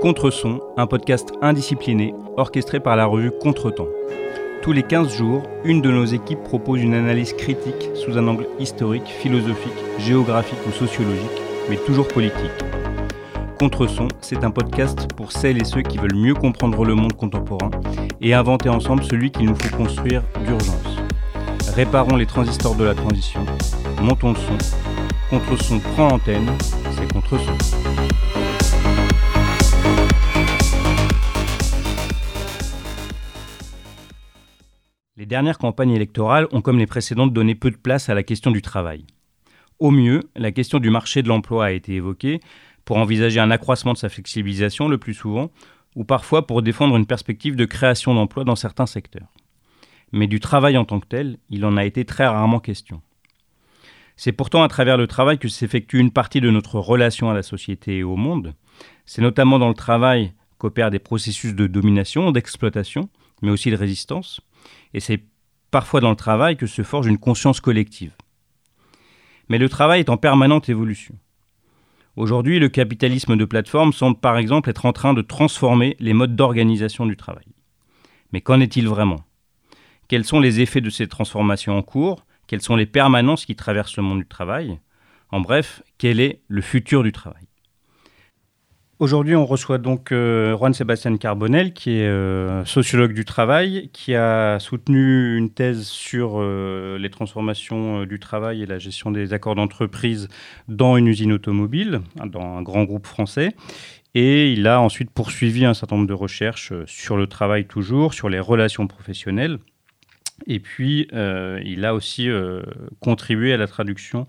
Contreson, un podcast indiscipliné orchestré par la revue Contretemps. Tous les 15 jours, une de nos équipes propose une analyse critique sous un angle historique, philosophique, géographique ou sociologique, mais toujours politique. Contreson, c'est un podcast pour celles et ceux qui veulent mieux comprendre le monde contemporain et inventer ensemble celui qu'il nous faut construire d'urgence. Réparons les transistors de la transition, montons le son. Contreson prend l'antenne, c'est Contreson. Dernières campagnes électorales ont, comme les précédentes, donné peu de place à la question du travail. Au mieux, la question du marché de l'emploi a été évoquée pour envisager un accroissement de sa flexibilisation le plus souvent, ou parfois pour défendre une perspective de création d'emplois dans certains secteurs. Mais du travail en tant que tel, il en a été très rarement question. C'est pourtant à travers le travail que s'effectue une partie de notre relation à la société et au monde. C'est notamment dans le travail qu'opèrent des processus de domination, d'exploitation, mais aussi de résistance, et c'est parfois dans le travail que se forge une conscience collective. Mais le travail est en permanente évolution. Aujourd'hui, le capitalisme de plateforme semble par exemple être en train de transformer les modes d'organisation du travail. Mais qu'en est-il vraiment? Quels sont les effets de ces transformations en cours? Quelles sont les permanences qui traversent le monde du travail? En bref, quel est le futur du travail? Aujourd'hui, on reçoit donc euh, Juan Sébastien Carbonel, qui est euh, sociologue du travail, qui a soutenu une thèse sur euh, les transformations du travail et la gestion des accords d'entreprise dans une usine automobile, dans un grand groupe français. Et il a ensuite poursuivi un certain nombre de recherches sur le travail toujours, sur les relations professionnelles. Et puis, il a aussi contribué à la traduction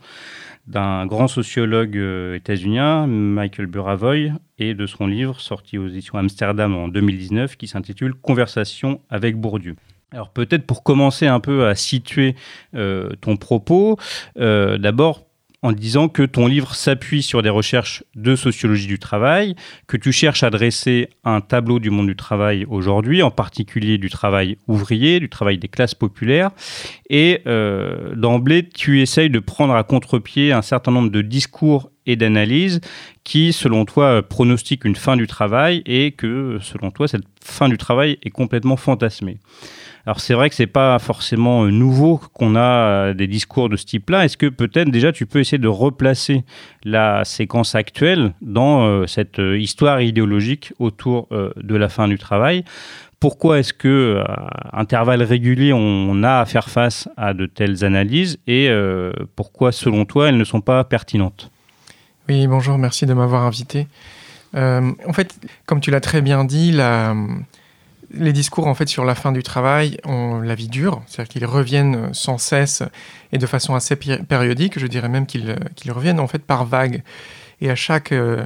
d'un grand sociologue euh, états-unien, Michael Buravoy, et de son livre sorti aux éditions Amsterdam en 2019 qui s'intitule Conversation avec Bourdieu. Alors peut-être pour commencer un peu à situer euh, ton propos, euh, d'abord en disant que ton livre s'appuie sur des recherches de sociologie du travail, que tu cherches à dresser un tableau du monde du travail aujourd'hui, en particulier du travail ouvrier, du travail des classes populaires, et euh, d'emblée, tu essayes de prendre à contre-pied un certain nombre de discours et d'analyses qui, selon toi, pronostiquent une fin du travail et que, selon toi, cette fin du travail est complètement fantasmée. Alors c'est vrai que c'est pas forcément euh, nouveau qu'on a euh, des discours de ce type-là. Est-ce que peut-être déjà tu peux essayer de replacer la séquence actuelle dans euh, cette histoire idéologique autour de la fin du travail? Pourquoi est-ce que à intervalles réguliers on, a à faire face à de telles analyses? Et pourquoi selon toi elles ne sont pas pertinentes? Oui, bonjour, merci de m'avoir invité. en fait, comme tu l'as très bien dit, la, les discours en fait sur la fin du travail ont la vie dure, c'est-à-dire qu'ils reviennent sans cesse et de façon assez périodique. Je dirais même qu'ils reviennent en fait par vagues. Et à chaque euh,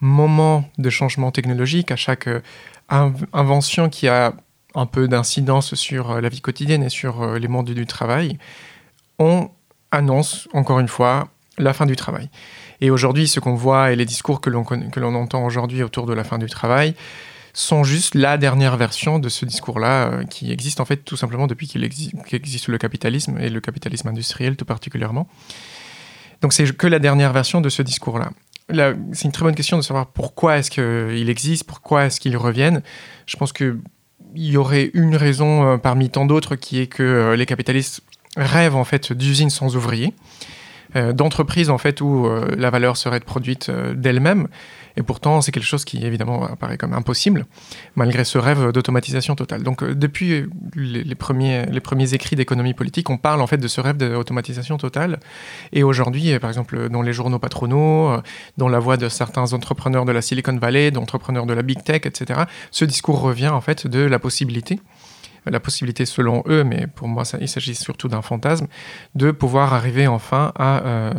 moment de changement technologique, à chaque euh, invention qui a un peu d'incidence sur euh, la vie quotidienne et sur les mondes du travail, on annonce encore une fois la fin du travail. Et aujourd'hui, ce qu'on voit et les discours que l'on entend aujourd'hui autour de la fin du travail, sont juste la dernière version de ce discours-là euh, qui existe en fait tout simplement depuis qu'il existe le capitalisme et le capitalisme industriel tout particulièrement. Donc c'est que la dernière version de ce discours-là. c'est une très bonne question de savoir pourquoi est-ce qu'il existe, pourquoi est-ce qu'il revienne. Je pense qu'il y aurait une raison euh, parmi tant d'autres qui est que euh, les capitalistes rêvent en fait d'usines sans ouvriers. Euh, d'entreprises en fait où euh, la valeur serait produite euh, d'elle-même. Et pourtant, c'est quelque chose qui évidemment apparaît comme impossible, malgré ce rêve d'automatisation totale. Donc, depuis les, premiers, écrits d'économie politique, on parle en fait de ce rêve d'automatisation totale. Et aujourd'hui, par exemple, dans les journaux patronaux, dans la voix de certains entrepreneurs de la Silicon Valley, d'entrepreneurs de la big tech, etc., ce discours revient en fait de la possibilité la possibilité selon eux, mais pour moi il s'agit surtout d'un fantasme, de pouvoir arriver enfin à euh,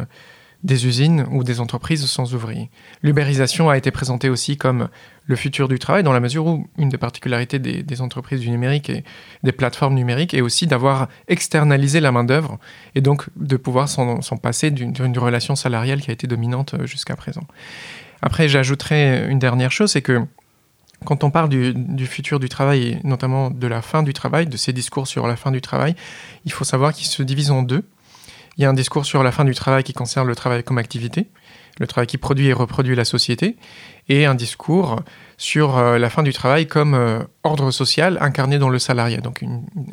des usines ou des entreprises sans ouvriers. L'ubérisation a été présentée aussi comme le futur du travail, dans la mesure où une des particularités des, entreprises du numérique et des plateformes numériques est aussi d'avoir externalisé la main-d'œuvre et donc de pouvoir s'en passer d'une relation salariale qui a été dominante euh, jusqu'à présent. Après, j'ajouterais une dernière chose, c'est que quand on parle du, futur du travail et notamment de la fin du travail, de ces discours sur la fin du travail, il faut savoir qu'ils se divisent en deux. Il y a un discours sur la fin du travail qui concerne le travail comme activité, le travail qui produit et reproduit la société, et un discours sur euh, la fin du travail comme euh, ordre social incarné dans le salariat, donc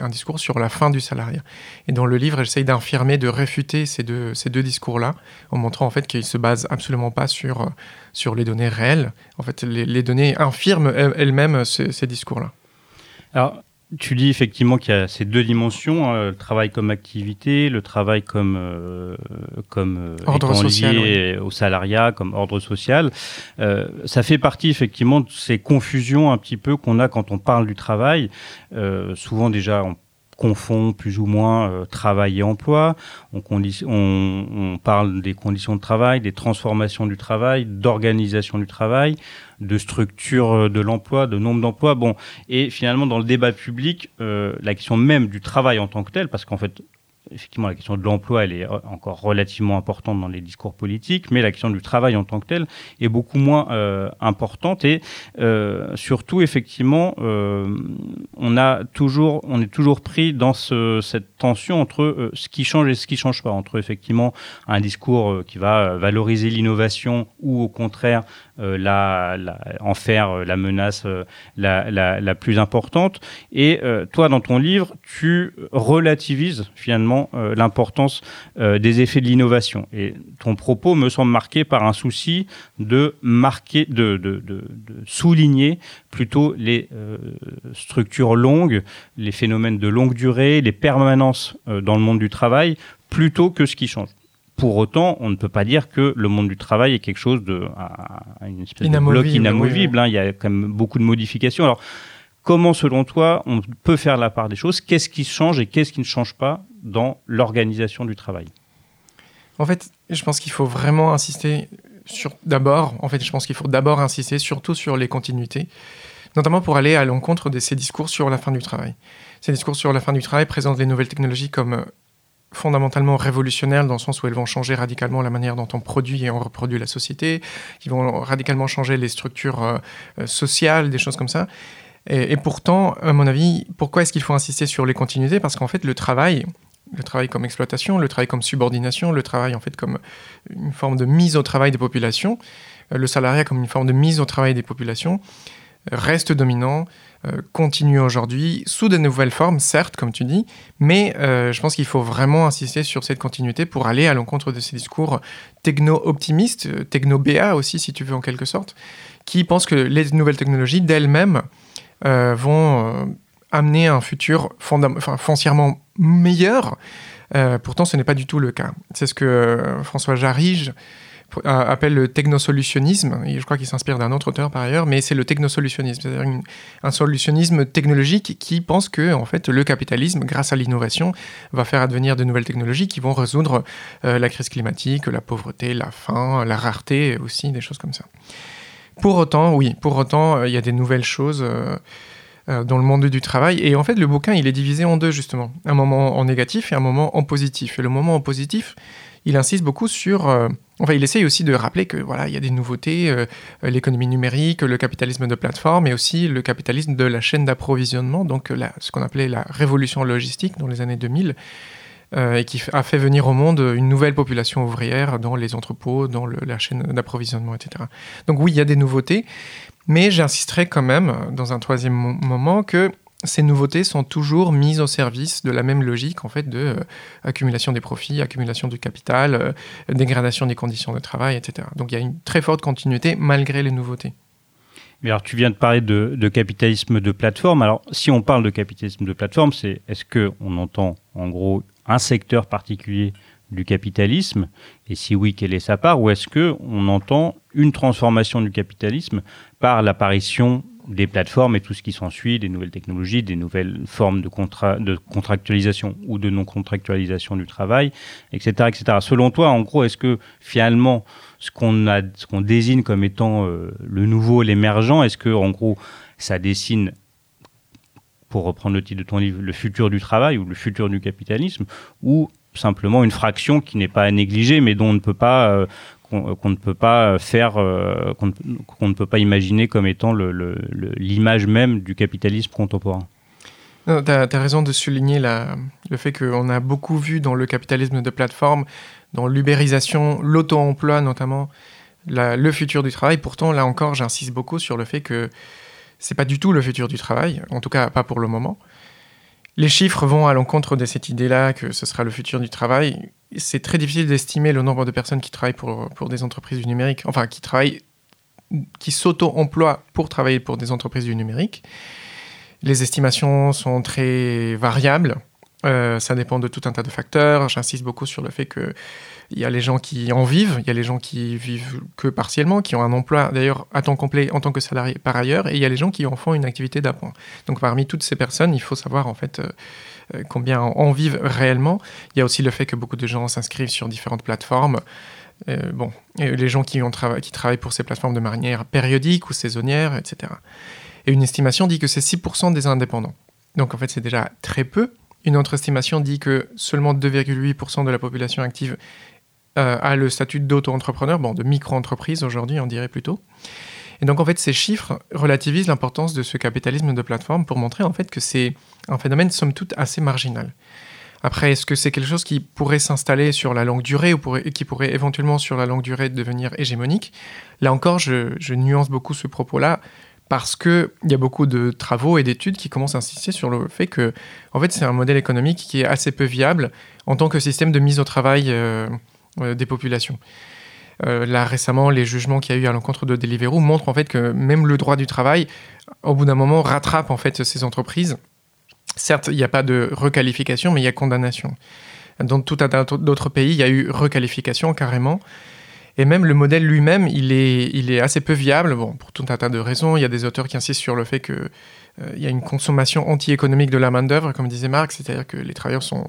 un discours sur la fin du salariat. Et dans le livre, j'essaye d'infirmer, de réfuter ces deux, discours-là, en montrant en fait qu'ils se basent absolument pas sur, euh, les données réelles. En fait, les, données infirment elles-mêmes ces, ces discours-là. Alors, tu dis effectivement qu'il y a ces deux dimensions, hein, le travail comme activité, le travail comme, euh, comme euh, ordre social, lié au salariat, comme ordre social. Euh, ça fait partie effectivement de ces confusions un petit peu qu'on a quand on parle du travail. souvent déjà, on confond plus ou moins euh, travail et emploi. On, on, parle des conditions de travail, des transformations du travail, d'organisation du travail, de structure euh, de l'emploi, de nombre d'emplois. Bon, et finalement dans le débat public, euh, la question même du travail en tant que tel, parce qu'en fait effectivement, la question de l'emploi, elle est encore relativement importante dans les discours politiques, mais la question du travail en tant que tel est beaucoup moins euh, importante. Et euh, surtout, effectivement, euh, on, a toujours, on est toujours pris dans ce, cette tension entre ce qui change et ce qui ne change pas, entre effectivement un discours qui va valoriser l'innovation ou au contraire la, en faire la menace la, la, plus importante. Et toi, dans ton livre, tu relativises finalement euh, l'importance euh, des effets de l'innovation. Et ton propos me semble marqué par un souci de marquer, de, souligner plutôt les euh, structures longues, les phénomènes de longue durée, les permanences dans le monde du travail, plutôt que ce qui change. Pour autant, on ne peut pas dire que le monde du travail est quelque chose de, une espèce de bloc inamovible. Hein. il y a quand même beaucoup de modifications. Alors, comment, selon toi, on peut faire la part des choses? Qu'est-ce qui change et qu'est-ce qui ne change pas dans l'organisation du travail? En fait, je pense qu'il faut vraiment insister sur d'abord, en fait, je pense qu'il faut d'abord insister surtout sur les continuités, notamment pour aller à l'encontre de ces discours sur la fin du travail. Ces discours sur la fin du travail présentent les nouvelles technologies comme euh, fondamentalement révolutionnaires dans le sens où elles vont changer radicalement la manière dont on produit et on reproduit la société, qui vont radicalement changer les structures euh, sociales, des choses comme ça. Et, et, pourtant, à mon avis, pourquoi est-ce qu'il faut insister sur les continuités? Parce qu'en fait, le travail, le travail comme exploitation, le travail comme subordination, le travail en fait comme une forme de mise au travail des populations, euh, le salariat comme une forme de mise au travail des populations, euh, reste dominant, continue aujourd'hui, sous de nouvelles formes, certes, comme tu dis, mais je pense qu'il faut vraiment insister sur cette continuité pour aller à l'encontre de ces discours techno-optimistes, techno-BA aussi, si tu veux, en quelque sorte, qui pensent que les nouvelles technologies d'elles-mêmes vont amener un futur foncièrement meilleur. Euh, pourtant, ce n'est pas du tout le cas. C'est ce que euh, François Jarige appelle le technosolutionnisme, et je crois qu'il s'inspire d'un autre auteur par ailleurs, mais c'est le technosolutionnisme, c'est-à-dire un solutionnisme technologique qui pense que en fait, le capitalisme, grâce à l'innovation, va faire advenir de nouvelles technologies qui vont résoudre euh, la crise climatique, la pauvreté, la faim, la rareté aussi, des choses comme ça. Pour autant, oui, pour autant, il y a des nouvelles choses euh, dans le monde du travail. Et en fait, le bouquin, il est divisé en deux, justement. Un moment en négatif et un moment en positif. Et le moment en positif, il insiste beaucoup sur... Euh, enfin, il essaye aussi de rappeler que voilà, il y a des nouveautés, euh, l'économie numérique, le capitalisme de plateforme et aussi le capitalisme de la chaîne d'approvisionnement, donc ce qu'on appelait la révolution logistique dans les années 2000. et qui a fait venir au monde une nouvelle population ouvrière dans les entrepôts, dans la chaîne d'approvisionnement, etc. Donc oui, il y a des nouveautés, mais j'insisterai quand même, dans un troisième moment, que ces nouveautés sont toujours mises au service de la même logique en fait de euh, accumulation des profits, accumulation du capital, euh, dégradation des conditions de travail, etc. Donc il y a une très forte continuité malgré les nouveautés. Mais alors tu viens de parler de, capitalisme de plateforme. Alors si on parle de capitalisme de plateforme, c'est est-ce que on entend en gros un secteur particulier du capitalisme? Et si oui, quelle est sa part? Ou est-ce que on entend une transformation du capitalisme par l'apparition des plateformes et tout ce qui s'ensuit, des nouvelles technologies, des nouvelles formes de, de contractualisation ou de non-contractualisation du travail, etc., etc. Selon toi, en gros, est-ce que finalement, ce qu'on qu'on désigne comme étant euh, le nouveau, l'émergent, est-ce que en gros, ça dessine pour reprendre le titre de ton livre, le futur du travail ou le futur du capitalisme, ou simplement une fraction qui n'est pas à négliger, mais dont on ne peut pas, euh, qu'on ne peut pas faire, euh, qu'on ne peut pas imaginer comme étant l'image même du capitalisme contemporain. Tu as, raison de souligner le fait qu'on a beaucoup vu dans le capitalisme de plateforme, dans l'ubérisation, l'auto-emploi notamment, le futur du travail. Pourtant, là encore, j'insiste beaucoup sur le fait que c'est pas du tout le futur du travail, en tout cas pas pour le moment. Les chiffres vont à l'encontre de cette idée-là que ce sera le futur du travail. C'est très difficile d'estimer le nombre de personnes qui travaillent pour, des entreprises du numérique, enfin qui travaillent, qui s'auto-emploient pour travailler pour des entreprises du numérique. Les estimations sont très variables. Euh, ça dépend de tout un tas de facteurs. J'insiste beaucoup sur le fait que il y a les gens qui en vivent, il y a les gens qui vivent que partiellement, qui ont un emploi d'ailleurs à temps complet en tant que salarié par ailleurs, et il y a les gens qui en font une activité d'appoint. Donc parmi toutes ces personnes, il faut savoir en fait euh, euh, combien en vivent réellement. Il y a aussi le fait que beaucoup de gens s'inscrivent sur différentes plateformes. Euh, bon, les gens qui, qui travaillent pour ces plateformes de manière périodique ou saisonnière, etc. Et une estimation dit que c'est 6% des indépendants. Donc en fait, c'est déjà très peu. Une autre estimation dit que seulement 2,8% de la population active a le statut d'auto-entrepreneur, bon, de micro-entreprise aujourd'hui, on dirait plutôt. Et donc, en fait, ces chiffres relativisent l'importance de ce capitalisme de plateforme pour montrer, en fait, que c'est un phénomène, somme toute, assez marginal. Après, est-ce que c'est quelque chose qui pourrait s'installer sur la longue durée ou qui pourrait éventuellement, sur la longue durée, devenir hégémonique? Là encore, je, nuance beaucoup ce propos-là parce qu'il y a beaucoup de travaux et d'études qui commencent à insister sur le fait que, en fait, c'est un modèle économique qui est assez peu viable en tant que système de mise au travail euh, euh, des populations. Euh, là, récemment, les jugements qu'il y a eu à l'encontre de Deliveroo montrent en fait que même le droit du travail, au bout d'un moment, rattrape en fait ces entreprises. Certes, il n'y a pas de requalification, mais il y a condamnation. Dans tout un tas d'autres pays, il y a eu requalification carrément. Et même le modèle lui-même, il est, assez peu viable, bon, pour tout un tas de raisons. Il y a des auteurs qui insistent sur le fait qu'il euh, y a une consommation anti-économique de la main-d'œuvre, comme disait Marx, c'est-à-dire que les travailleurs sont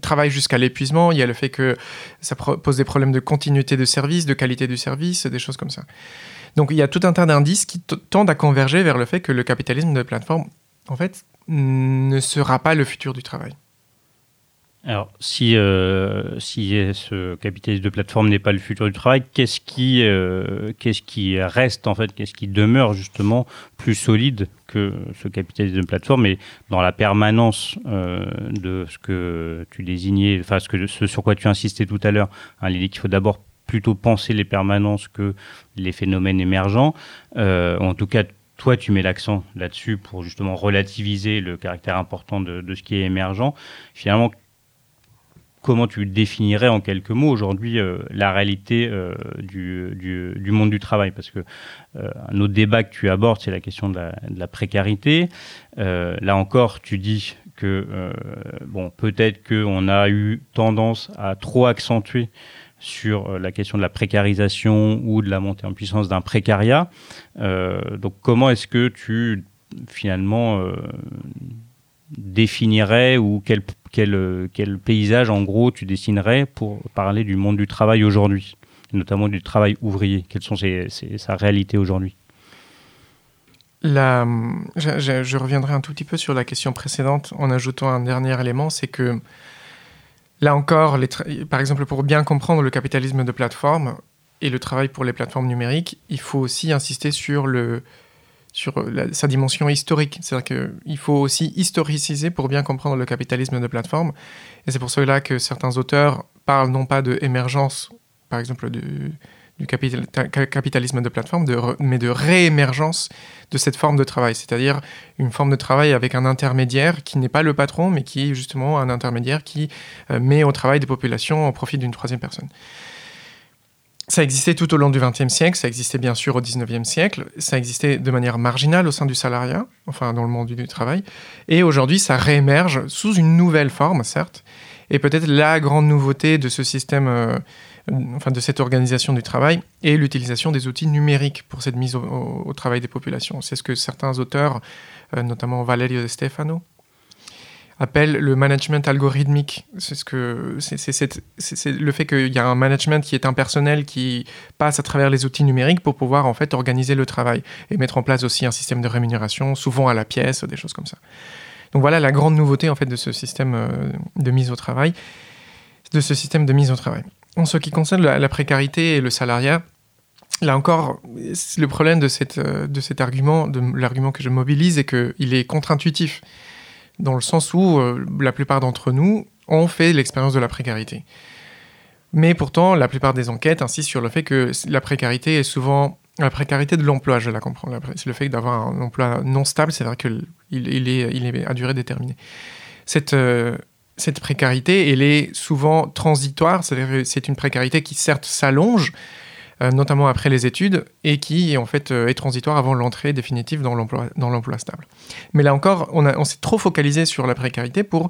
travaille jusqu'à l'épuisement, il y a le fait que ça pose des problèmes de continuité de service, de qualité du service, des choses comme ça. Donc il y a tout un tas d'indices qui tendent à converger vers le fait que le capitalisme de plateforme, en fait, ne sera pas le futur du travail. Alors, si, euh, si ce capitalisme de plateforme n'est pas le futur du travail, qu'est-ce qui, euh, qu'est-ce qui reste, en fait, qu'est-ce qui demeure justement plus solide que ce capitalisme de plateforme et dans la permanence euh, de ce que tu désignais, enfin, ce, sur quoi tu insistais tout à l'heure, hein, l'idée qu'il faut d'abord plutôt penser les permanences que les phénomènes émergents. en tout cas, toi, tu mets l'accent là-dessus pour justement relativiser le caractère important de, de ce qui est émergent. Finalement, comment tu définirais en quelques mots aujourd'hui euh, la réalité euh, du, du, monde du travail? Parce que euh, un autre débat que tu abordes, c'est la question de la, précarité. là encore, tu dis que bon, peut-être qu'on a eu tendance à trop accentuer sur la question de la précarisation ou de la montée en puissance d'un précariat. donc comment est-ce que tu finalement définirais ou quel, quel, quel, paysage en gros tu dessinerais pour parler du monde du travail aujourd'hui, notamment du travail ouvrier? Quelle sont sa réalité aujourd'hui? Je, reviendrai un tout petit peu sur la question précédente en ajoutant un dernier élément, c'est que là encore, par exemple, pour bien comprendre le capitalisme de plateforme et le travail pour les plateformes numériques, il faut aussi insister sur le, sur sa dimension historique. C'est-à-dire qu'il faut aussi historiciser pour bien comprendre le capitalisme de plateforme. Et c'est pour cela que certains auteurs parlent non pas de émergence, par exemple, du, du capitalisme de plateforme, mais de réémergence de cette forme de travail, c'est-à-dire une forme de travail avec un intermédiaire qui n'est pas le patron, mais qui est justement un intermédiaire qui euh, met au travail des populations au profit d'une troisième personne. Ça existait tout au long du XXe siècle, ça existait bien sûr au XIXe siècle, ça existait de manière marginale au sein du salariat, enfin dans le monde du travail, et aujourd'hui ça réémerge sous une nouvelle forme, certes, et peut-être la grande nouveauté de ce système, euh, enfin de cette organisation du travail, est l'utilisation des outils numériques pour cette mise au, travail des populations. C'est ce que certains auteurs, euh, notamment Valerio de Stefano, appelle le management algorithmique. C'est ce que c'est le fait qu'il y a un management qui est impersonnel qui passe à travers les outils numériques pour pouvoir en fait organiser le travail et mettre en place aussi un système de rémunération, souvent à la pièce, des choses comme ça. Donc voilà la grande nouveauté en fait de ce système euh, de mise au travail, de ce système de mise au travail. En ce qui concerne la, précarité et le salariat, Là encore, le problème de, cette, euh, de cet argument, de l'argument que je mobilise, est qu'il est contre-intuitif dans le sens où la plupart d'entre nous ont fait l'expérience de la précarité. Mais pourtant, la plupart des enquêtes insistent sur le fait que la précarité est souvent la précarité de l'emploi, je la comprends. C'est le fait d'avoir un emploi non stable, c'est vrai qu'il il est, à durée déterminée. Cette, euh, cette précarité, elle est souvent transitoire, c'est-à-dire c'est une précarité qui certes s'allonge, euh, notamment après les études, et qui en fait euh, est transitoire avant l'entrée définitive dans l'emploi stable. Mais là encore, on, on s'est trop focalisé sur la précarité pour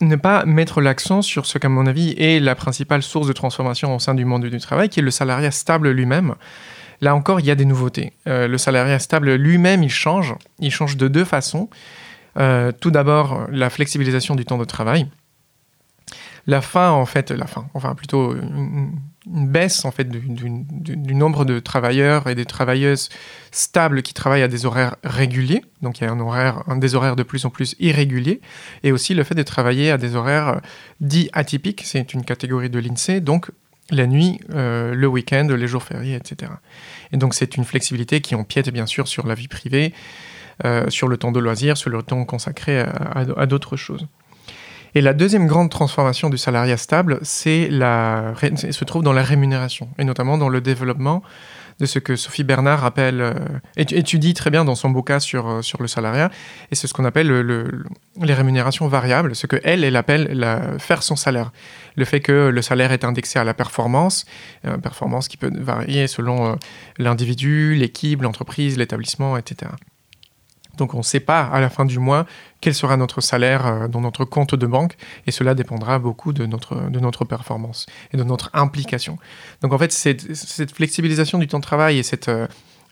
ne pas mettre l'accent sur ce qu'à mon avis est la principale source de transformation au sein du monde du travail, qui est le salariat stable lui-même. Là encore, il y a des nouveautés. Euh, le salariat stable lui-même, il change. Il change de deux façons. Euh, tout d'abord, la flexibilisation du temps de travail. La fin, en fait, la fin, enfin plutôt baisse en fait du, nombre de travailleurs et des travailleuses stables qui travaillent à des horaires réguliers. Donc il y a des horaires de plus en plus irréguliers, et aussi le fait de travailler à des horaires euh, dits atypiques. C'est une catégorie de l'Insee, donc la nuit, euh, le week-end, les jours fériés, etc. Et donc c'est une flexibilité qui empiète bien sûr sur la vie privée, euh, sur le temps de loisirs, sur le temps consacré à d'autres choses. Et la deuxième grande transformation du salariat stable, c'est la, se trouve dans la rémunération, et notamment dans le développement de ce que Sophie Bernard appelle, euh, étudie très bien dans son bouquin sur, euh, sur le salariat, et c'est ce qu'on appelle le, les rémunérations variables, ce qu'elle, elle appelle la, faire son salaire. Le fait que le salaire est indexé à la performance, euh, performance qui peut varier selon l'individu, l'équipe, l'entreprise, l'établissement, etc. Donc on ne sait pas à la fin du mois quel sera notre salaire euh, dans notre compte de banque et cela dépendra beaucoup de notre, de notre performance et de notre implication. Donc en fait, cette, flexibilisation du temps de travail et cette euh,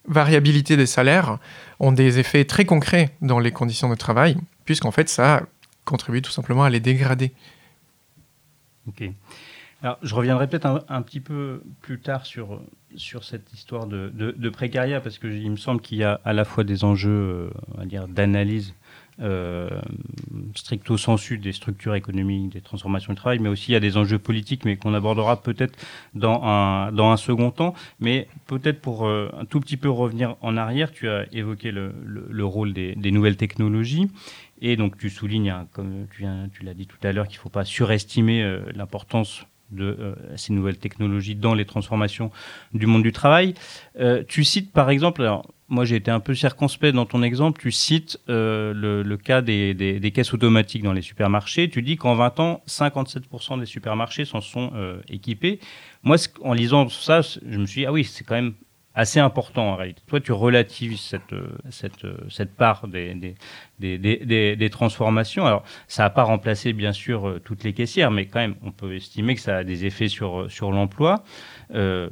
variabilité des salaires ont des effets très concrets dans les conditions de travail puisqu'en fait ça contribue tout simplement à les dégrader. Ok. Alors, je reviendrai peut-être un, petit peu plus tard sur, sur cette histoire de, de, précariat, parce qu'il me semble qu'il y a à la fois des enjeux euh, on dire, d'analyse euh, stricto sensu des structures économiques, des transformations du travail, mais aussi il y a des enjeux politiques, mais qu'on abordera peut-être dans un, dans un second temps. Mais peut-être pour euh, un tout petit peu revenir en arrière, tu as évoqué le, le, rôle des, des, nouvelles technologies. Et donc tu soulignes, hein, comme tu, tu l'as dit tout à l'heure, qu'il ne faut pas surestimer l'importance de euh, ces nouvelles technologies dans les transformations du monde du travail. Euh, tu cites par exemple, alors moi j'ai été un peu circonspect dans ton exemple, tu cites euh, le, cas des, des, caisses automatiques dans les supermarchés. Tu dis qu'en 20 ans, 57% des supermarchés s'en sont équipés. Moi, en lisant ça, je me suis dit, ah oui, c'est quand même assez important en réalité. Toi, tu relativises cette, cette, cette part des, des, des, transformations. Alors, ça n'a pas remplacé, bien sûr, euh, toutes les caissières, mais quand même, on peut estimer que ça a des effets sur, euh, sur l'emploi. Euh,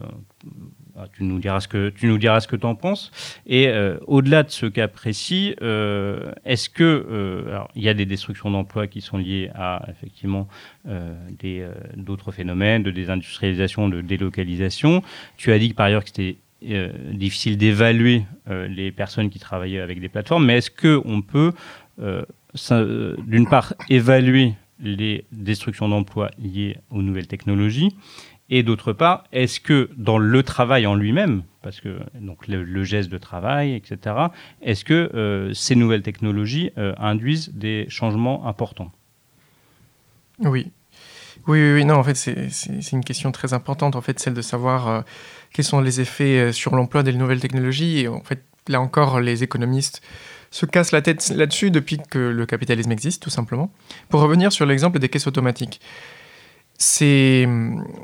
ah, tu nous diras ce que tu nous penses. Et au-delà de ce cas précis, est-ce que il y a des destructions d'emplois qui sont liées à effectivement des d'autres phénomènes de désindustrialisation, de délocalisation. Tu as dit par ailleurs que c'était euh, difficile d'évaluer euh, les personnes qui travaillaient avec des plateformes, mais est-ce qu'on peut, euh, d'une part, évaluer les destructions d'emplois liées aux nouvelles technologies et d'autre part, est-ce que dans le travail en lui-même, parce que donc le, geste de travail, etc., est-ce que ces nouvelles technologies induisent des changements importants? Oui. Oui, oui, oui, non, en fait, c'est une question très importante, en fait, celle de savoir quels sont les effets euh, sur l'emploi des nouvelles technologies. Et en fait, là encore, les économistes se cassent la tête là-dessus depuis que le capitalisme existe, tout simplement. Pour revenir sur l'exemple des caisses automatiques, c'est,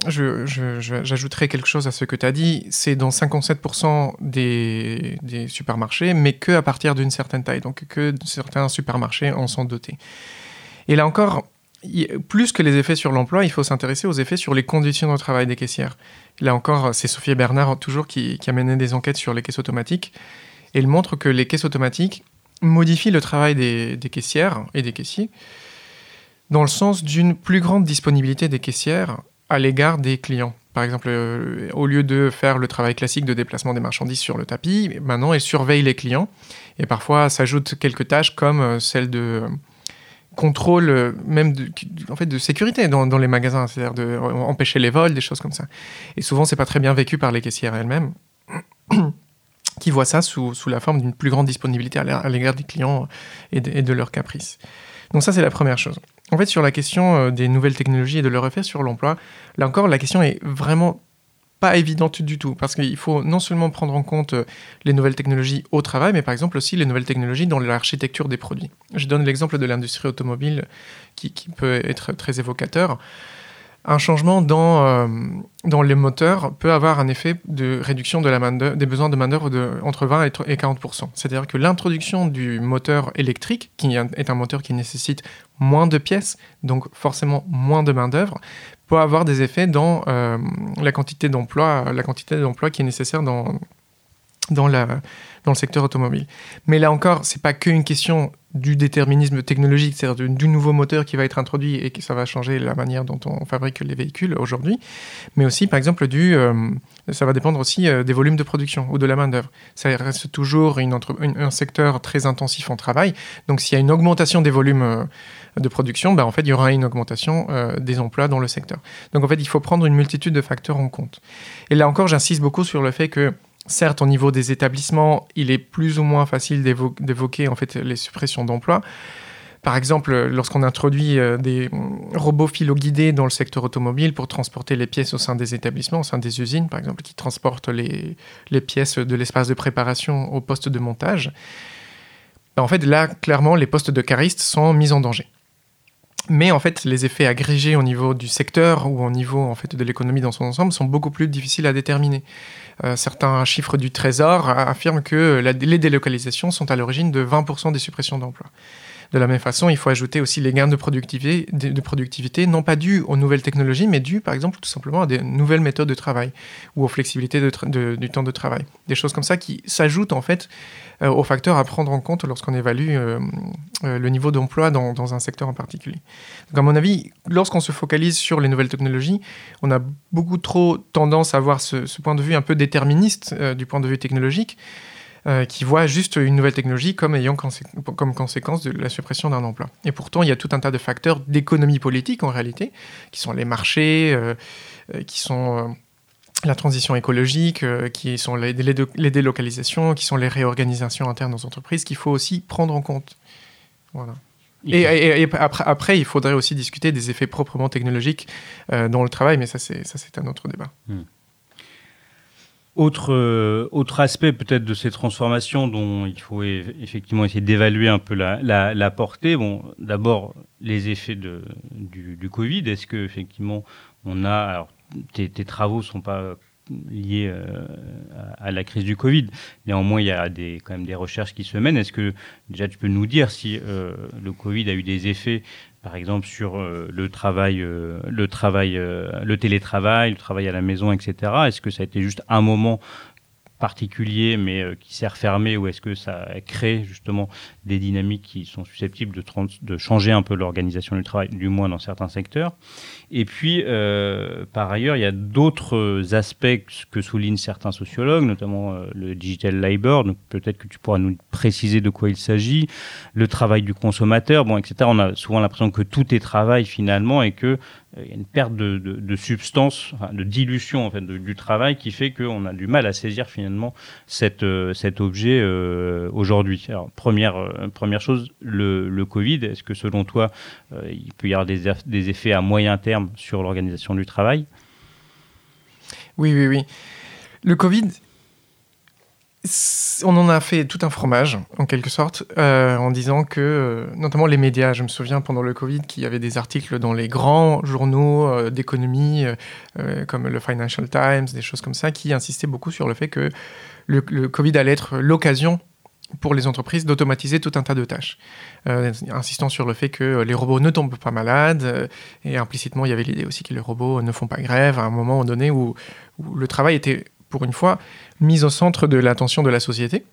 j'ajouterai quelque chose à ce que tu as dit, c'est dans 57% des, des, supermarchés, mais que à partir d'une certaine taille, donc que certains supermarchés en sont dotés. Et là encore, plus que les effets sur l'emploi, il faut s'intéresser aux effets sur les conditions de travail des caissières. Là encore, c'est Sophie Bernard toujours qui, a mené des enquêtes sur les caisses automatiques. Et elle montre que les caisses automatiques modifient le travail des, caissières et des caissiers dans le sens d'une plus grande disponibilité des caissières à l'égard des clients. Par exemple, euh, au lieu de faire le travail classique de déplacement des marchandises sur le tapis, maintenant elles surveillent les clients et parfois s'ajoutent quelques tâches comme euh, celle de contrôle euh, même de, en fait, de sécurité dans, les magasins, c'est-à-dire de empêcher les vols, des choses comme ça. Et souvent, c'est pas très bien vécu par les caissières elles-mêmes. qui voient ça sous, sous la forme d'une plus grande disponibilité à l'égard des clients et de, et de leurs caprices. Donc ça, c'est la première chose. En fait, sur la question euh, des nouvelles technologies et de leur effet sur l'emploi, là encore, la question est vraiment pas évidente du tout, parce qu'il faut non seulement prendre en compte euh, les nouvelles technologies au travail, mais par exemple aussi les nouvelles technologies dans l'architecture des produits. Je donne l'exemple de l'industrie automobile qui, qui, peut être très évocateur un changement dans, euh, dans les moteurs peut avoir un effet de réduction de la main des besoins de main-d'œuvre de, entre 20 et 40 C'est-à-dire que l'introduction du moteur électrique, qui est un moteur qui nécessite moins de pièces, donc forcément moins de main-d'œuvre, avoir des effets dans euh, la quantité d'emploi, la quantité d'emploi qui est nécessaire dans, dans, le secteur automobile. Mais là encore, c'est pas qu'une question du déterminisme technologique, c'est-à-dire du, nouveau moteur qui va être introduit et que ça va changer la manière dont on fabrique les véhicules aujourd'hui, mais aussi par exemple du, euh, ça va dépendre aussi euh, des volumes de production ou de la main d'œuvre. Ça reste toujours un secteur très intensif en travail, donc s'il y a une augmentation des volumes de production, ben, en fait il y aura une augmentation des emplois dans le secteur. Donc en fait il faut prendre une multitude de facteurs en compte. Et là encore j'insiste beaucoup sur le fait que Certes, au niveau des établissements, il est plus ou moins facile d'évoquer en fait les suppressions d'emplois. Par exemple, lorsqu'on introduit euh, des robots philo-guidés dans le secteur automobile pour transporter les pièces au sein des établissements, au sein des usines, par exemple, qui transportent les, pièces de l'espace de préparation au poste de montage, ben, en fait, là, clairement, les postes de caristes sont mis en danger. Mais en fait, les effets agrégés au niveau du secteur ou au niveau en fait de l'économie dans son ensemble sont beaucoup plus difficiles à déterminer. Euh, certains chiffres du Trésor affirment que les délocalisations sont à l'origine de 20% des suppressions d'emplois. De la même façon, il faut ajouter aussi les gains de productivité, de productivité non pas dus aux nouvelles technologies, mais dus, par exemple, tout simplement à des nouvelles méthodes de travail ou aux flexibilités du temps de travail. Des choses comme ça qui s'ajoutent en fait euh, aux facteurs à prendre en compte lorsqu'on évalue euh, euh, le niveau d'emploi dans, un secteur en particulier. Donc à mon avis, lorsqu'on se focalise sur les nouvelles technologies, on a beaucoup trop tendance à avoir ce, point de vue un peu déterministe du point de vue technologique. Qui voit juste une nouvelle technologie comme ayant comme conséquence de la suppression d'un emploi. Et pourtant, il y a tout un tas de facteurs d'économie politique en réalité, qui sont les marchés, qui sont la transition écologique, euh, qui sont les, délocalisations, qui sont les réorganisations internes aux entreprises, qu'il faut aussi prendre en compte. Voilà. Et, après, après, il faudrait aussi discuter des effets proprement technologiques euh, dans le travail, mais ça, c'est un autre débat. Hmm. Autre, euh, autre aspect peut-être de ces transformations dont il faut effectivement essayer d'évaluer un peu la, la, portée. Bon, d'abord les effets de, du, du Covid. Est-ce que effectivement on a alors, tes, travaux ne sont pas liés euh, à, la crise du Covid. Néanmoins, il y a des, quand même des recherches qui se mènent. Est-ce que déjà tu peux nous dire si euh, le Covid a eu des effets, par exemple, sur euh, le travail, le travail, le télétravail, le travail à la maison, etc. Est-ce que ça a été juste un moment particulier mais euh, qui sert fermé ou est-ce que ça crée justement des dynamiques qui sont susceptibles de, changer un peu l'organisation du travail, du moins dans certains secteurs. Et puis, euh, par ailleurs, il y a d'autres aspects que soulignent certains sociologues, notamment euh, le digital labor, peut-être que tu pourras nous préciser de quoi il s'agit, le travail du consommateur, bon, etc. On a souvent l'impression que tout est travail finalement et que il y a une perte de, substance, de dilution en fait, du travail qui fait qu'on a du mal à saisir finalement euh, cet objet euh, aujourd'hui. Première, euh, première chose, le, le Covid, est-ce que selon toi, il peut y avoir des, des effets à moyen terme sur l'organisation du travail? Oui, oui, oui. Le Covid, on en a fait tout un fromage, en quelque sorte, euh, en disant que, euh, notamment les médias, je me souviens pendant le Covid qu'il y avait des articles dans les grands journaux euh, d'économie, comme le Financial Times, des choses comme ça, qui insistaient beaucoup sur le fait que le, Covid allait être l'occasion pour les entreprises d'automatiser tout un tas de tâches, insistant sur le fait que les robots ne tombent pas malades, et implicitement il y avait l'idée aussi que les robots ne font pas grève à un moment donné où le travail était pour une fois, mise au centre de l'attention de la société,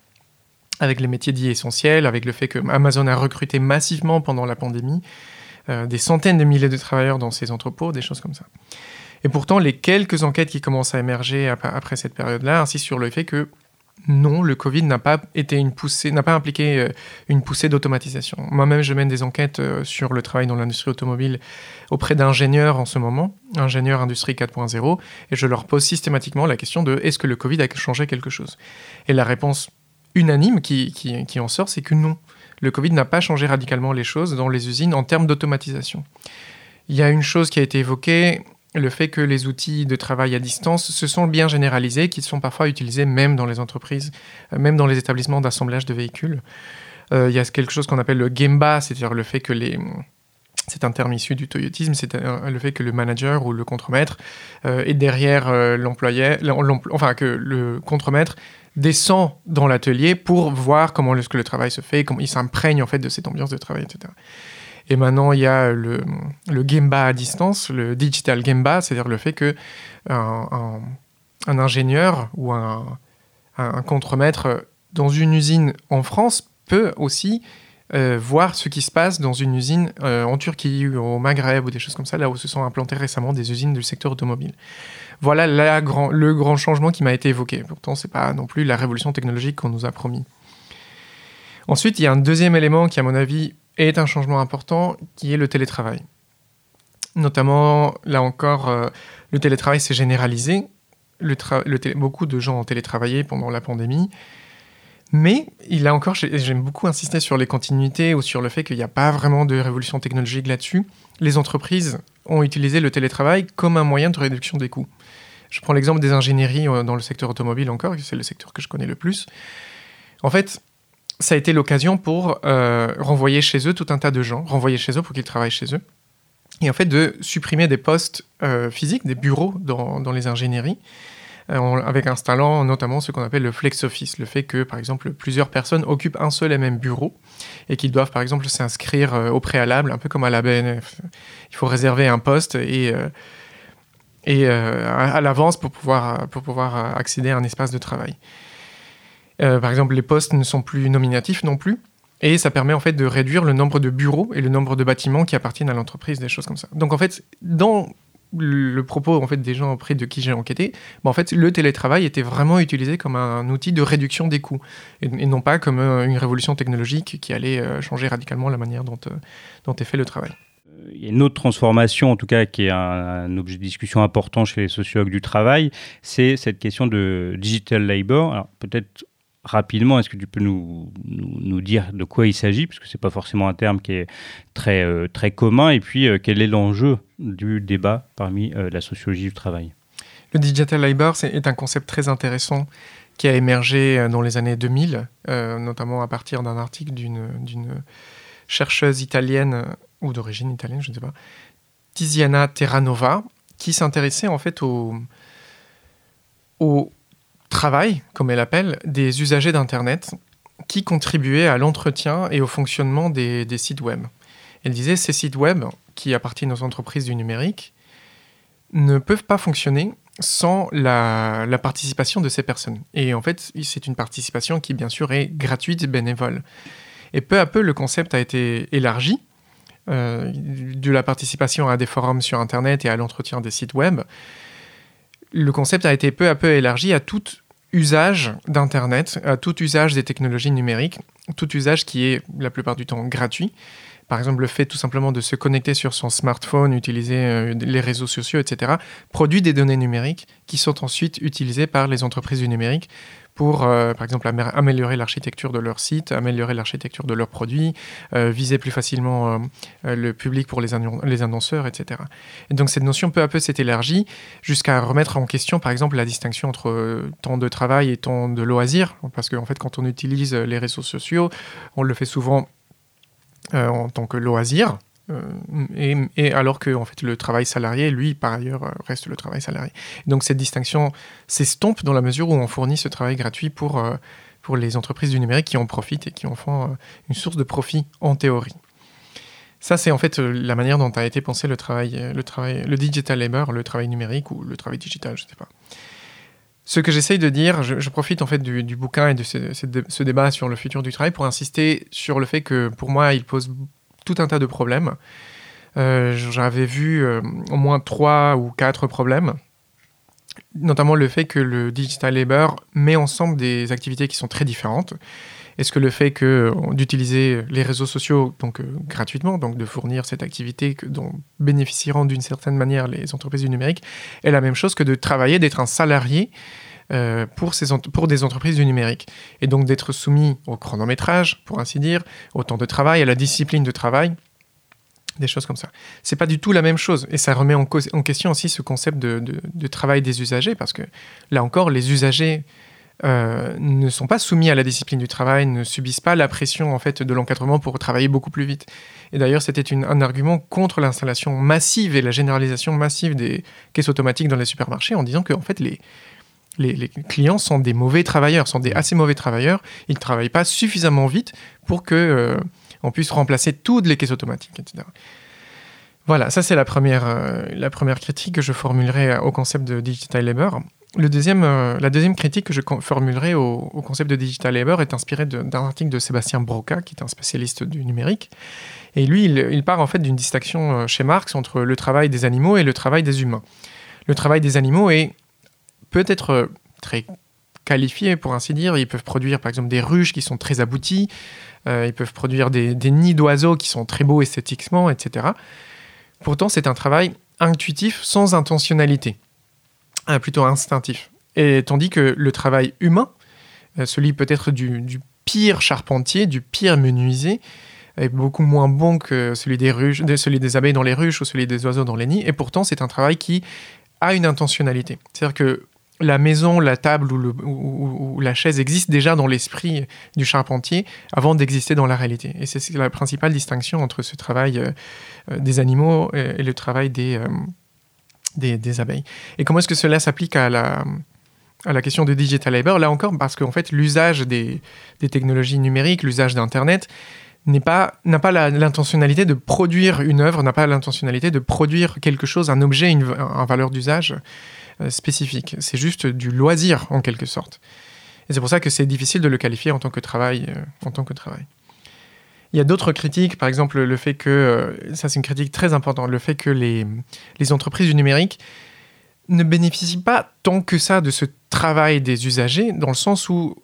avec les métiers dits essentiels, avec le fait que Amazon a recruté massivement pendant la pandémie euh, des centaines de milliers de travailleurs dans ses entrepôts, des choses comme ça. Et pourtant, les quelques enquêtes qui commencent à émerger après cette période-là insistent sur le fait que non, le Covid n'a pas été une poussée, n'a pas impliqué euh, une poussée d'automatisation. Moi-même, je mène des enquêtes euh, sur le travail dans l'industrie automobile auprès d'ingénieurs en ce moment, ingénieurs industrie 4.0, et je leur pose systématiquement la question de est-ce que le Covid a changé quelque chose? Et la réponse unanime qui, qui en sort, c'est que non. Le Covid n'a pas changé radicalement les choses dans les usines en termes d'automatisation. Il y a une chose qui a été évoquée, le fait que les outils de travail à distance se sont bien généralisés, qu'ils sont parfois utilisés même dans les entreprises, euh, même dans les établissements d'assemblage de véhicules. Euh, il y a quelque chose qu'on appelle le gemba, c'est-à-dire le fait que les... C'est un terme issu du toyotisme, c'est euh, le fait que le manager ou le contremaître est derrière l'employé, enfin que le contremaître descend dans l'atelier pour voir comment le, que le travail se fait, comment il s'imprègne en fait de cette ambiance de travail, etc. Et maintenant, il y a le, Gemba à distance, le digital Gemba, c'est-à-dire le fait que un, ingénieur ou un, un, contremaître dans une usine en France peut aussi euh, voir ce qui se passe dans une usine euh, en Turquie ou au Maghreb ou des choses comme ça, là où se sont implantées récemment des usines du secteur automobile. Voilà le grand changement qui m'a été évoqué. Pourtant, ce n'est pas non plus la révolution technologique qu'on nous a promis. Ensuite, il y a un deuxième élément qui, à mon avis, est un changement important qui est le télétravail. Notamment, là encore, euh, le télétravail s'est généralisé. Beaucoup de gens ont télétravaillé pendant la pandémie. Mais il a encore, j'aime beaucoup insister sur les continuités ou sur le fait qu'il n'y a pas vraiment de révolution technologique là-dessus. Les entreprises ont utilisé le télétravail comme un moyen de réduction des coûts. Je prends l'exemple des ingénieries euh, dans le secteur automobile encore, c'est le secteur que je connais le plus. En fait, ça a été l'occasion pour euh, renvoyer chez eux tout un tas de gens, renvoyer chez eux pour qu'ils travaillent chez eux, et en fait de supprimer des postes euh, physiques, des bureaux dans, les ingénieries, euh, avec installant notamment ce qu'on appelle le flex office, le fait que par exemple plusieurs personnes occupent un seul et même bureau et qu'ils doivent par exemple s'inscrire au préalable, un peu comme à la BNF. Il faut réserver un poste et et à, l'avance pour pouvoir, pour pouvoir accéder à un espace de travail. Euh, par exemple, les postes ne sont plus nominatifs non plus. Et ça permet en fait de réduire le nombre de bureaux et le nombre de bâtiments qui appartiennent à l'entreprise, des choses comme ça. Donc en fait, dans le propos en fait des gens auprès de qui j'ai enquêté, en fait le télétravail était vraiment utilisé comme un outil de réduction des coûts et, non pas comme euh, une révolution technologique qui allait euh, changer radicalement la manière dont, est fait le travail. Il y a une autre transformation, en tout cas, qui est un, objet de discussion important chez les sociologues du travail, c'est cette question de digital labor. Alors peut-être rapidement, est-ce que tu peux nous, nous, dire de quoi il s'agit, puisque ce n'est pas forcément un terme qui est très, euh, très commun, et puis euh, quel est l'enjeu du débat parmi euh, la sociologie du travail? Le digital labor est un concept très intéressant qui a émergé dans les années 2000, notamment à partir d'un article d'une chercheuse italienne, ou d'origine italienne, je ne sais pas, Tiziana Terranova, qui s'intéressait en fait au travail, comme elle appelle, des usagers d'Internet qui contribuaient à l'entretien et au fonctionnement des, sites web. Elle disait ces sites web, qui appartiennent aux entreprises du numérique, ne peuvent pas fonctionner sans la, participation de ces personnes. Et en fait, c'est une participation qui, bien sûr, est gratuite, bénévole. Et peu à peu, le concept a été élargi euh, de la participation à des forums sur Internet et à l'entretien des sites web le concept a été peu à peu élargi à tout usage d'Internet, à tout usage des technologies numériques, tout usage qui est la plupart du temps gratuit. Par exemple, le fait tout simplement de se connecter sur son smartphone, utiliser euh, les réseaux sociaux, etc., produit des données numériques qui sont ensuite utilisées par les entreprises du numérique pour, euh, par exemple, améliorer l'architecture de leur site, améliorer l'architecture de leurs produits, euh, viser plus facilement euh, le public pour les, annonceurs, etc. Et donc cette notion peu à peu s'est élargie jusqu'à remettre en question, par exemple, la distinction entre temps de travail et temps de loisir, parce qu'en fait, quand on utilise les réseaux sociaux, on le fait souvent en tant que loisir, euh, et, alors que fait, le travail salarié, lui, par ailleurs, euh, reste le travail salarié. Donc cette distinction s'estompe dans la mesure où on fournit ce travail gratuit pour, euh, pour les entreprises du numérique qui en profitent et qui en font une source de profit en théorie. Ça, c'est en fait la manière dont a été pensé le travail, le travail, le digital labor, le travail numérique ou le travail digital, je ne sais pas. Ce que j'essaye de dire, je, profite en fait du, bouquin et de ce, débat sur le futur du travail pour insister sur le fait que pour moi, il pose tout un tas de problèmes. Euh, j'avais vu euh, au moins trois ou quatre problèmes. notamment le fait que le digital labor met ensemble des activités qui sont très différentes. Est-ce que le fait que d'utiliser les réseaux sociaux donc gratuitement, donc de fournir cette activité dont bénéficieront d'une certaine manière les entreprises du numérique, est la même chose que de travailler, d'être un salarié euh, pour, ces pour des entreprises du numérique. Et donc d'être soumis au chronométrage, pour ainsi dire, au temps de travail, à la discipline de travail, des choses comme ça. C'est pas du tout la même chose. Et ça remet en, en question aussi ce concept de, de, travail des usagers, parce que là encore, les usagers euh, ne sont pas soumis à la discipline du travail, ne subissent pas la pression en fait de l'encadrement pour travailler beaucoup plus vite. Et d'ailleurs, c'était un argument contre l'installation massive et la généralisation massive des caisses automatiques dans les supermarchés, en disant que en fait les les, clients sont des mauvais travailleurs, sont des assez mauvais travailleurs. Ils ne travaillent pas suffisamment vite pour que euh, on puisse remplacer toutes les caisses automatiques, etc. Voilà, ça c'est la première, euh, la première critique que je formulerai au concept de digital labor. Le deuxième, euh, la deuxième critique que je formulerai au, concept de digital labor est inspirée d'un article de Sébastien Broca, qui est un spécialiste du numérique. Et lui, il, il part en fait d'une distinction chez Marx entre le travail des animaux et le travail des humains. Le travail des animaux est peut être euh, très qualifiés, pour ainsi dire. Ils peuvent produire, par exemple, des ruches qui sont très abouties. Euh, ils peuvent produire des, nids d'oiseaux qui sont très beaux esthétiquement, etc. Pourtant, c'est un travail intuitif, sans intentionnalité, euh, plutôt instinctif. Et tandis que le travail humain, celui peut-être du, pire charpentier, du pire menuisier, est beaucoup moins bon que celui des, ruches, celui des abeilles dans les ruches ou celui des oiseaux dans les nids. Et pourtant, c'est un travail qui a une intentionnalité. C'est-à-dire que la maison, la table ou, la chaise existent déjà dans l'esprit du charpentier avant d'exister dans la réalité. Et c'est la principale distinction entre ce travail euh, euh, des animaux et, le travail euh, des, abeilles. Et comment est-ce que cela s'applique à la, question de digital labor? Là encore, parce qu'en fait, l'usage des, technologies numériques, l'usage d'Internet, n'a pas, l'intentionnalité de produire une œuvre, n'a pas l'intentionnalité de produire quelque chose, un objet, une, un valeur d'usage spécifique. C'est juste du loisir en quelque sorte. Et c'est pour ça que c'est difficile de le qualifier en tant que travail. Euh, en tant que travail. Il y a d'autres critiques, par exemple le fait que, euh, ça c'est une critique très importante, le fait que les, les entreprises du numérique ne bénéficient pas tant que ça de ce travail des usagers, dans le sens où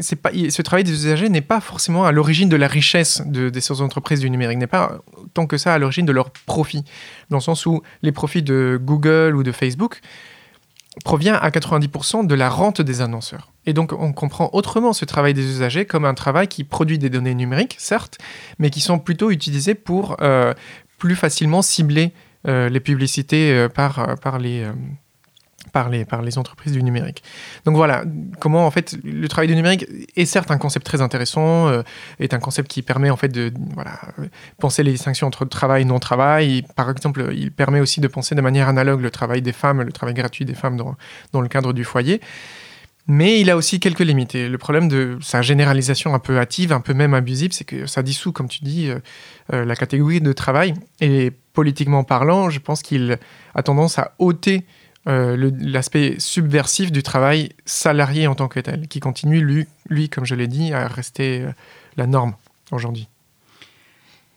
c'est pas, ce travail des usagers n'est pas forcément à l'origine de la richesse de, de ces entreprises du numérique, n'est pas tant que ça à l'origine de leurs profits, dans le sens où les profits de Google ou de Facebook provient à 90% de la rente des annonceurs. Et donc on comprend autrement ce travail des usagers comme un travail qui produit des données numériques, certes, mais qui sont plutôt utilisées pour euh, plus facilement cibler euh, les publicités euh, par, par les par les, entreprises du numérique. Donc voilà, comment en fait le travail du numérique est certes un concept très intéressant, euh, est un concept qui permet en fait de voilà, penser les distinctions entre travail et non-travail. Par exemple, il permet aussi de penser de manière analogue le travail des femmes, le travail gratuit des femmes dans, dans le cadre du foyer. Mais il a aussi quelques limites. Et le problème de sa généralisation un peu hâtive, un peu même abusive, c'est que ça dissout, comme tu dis, euh, euh, la catégorie de travail. Et politiquement parlant, je pense qu'il a tendance à ôter euh, l'aspect subversif du travail salarié en tant que tel, qui continue, lui, lui comme je l'ai dit, à rester euh, la norme aujourd'hui.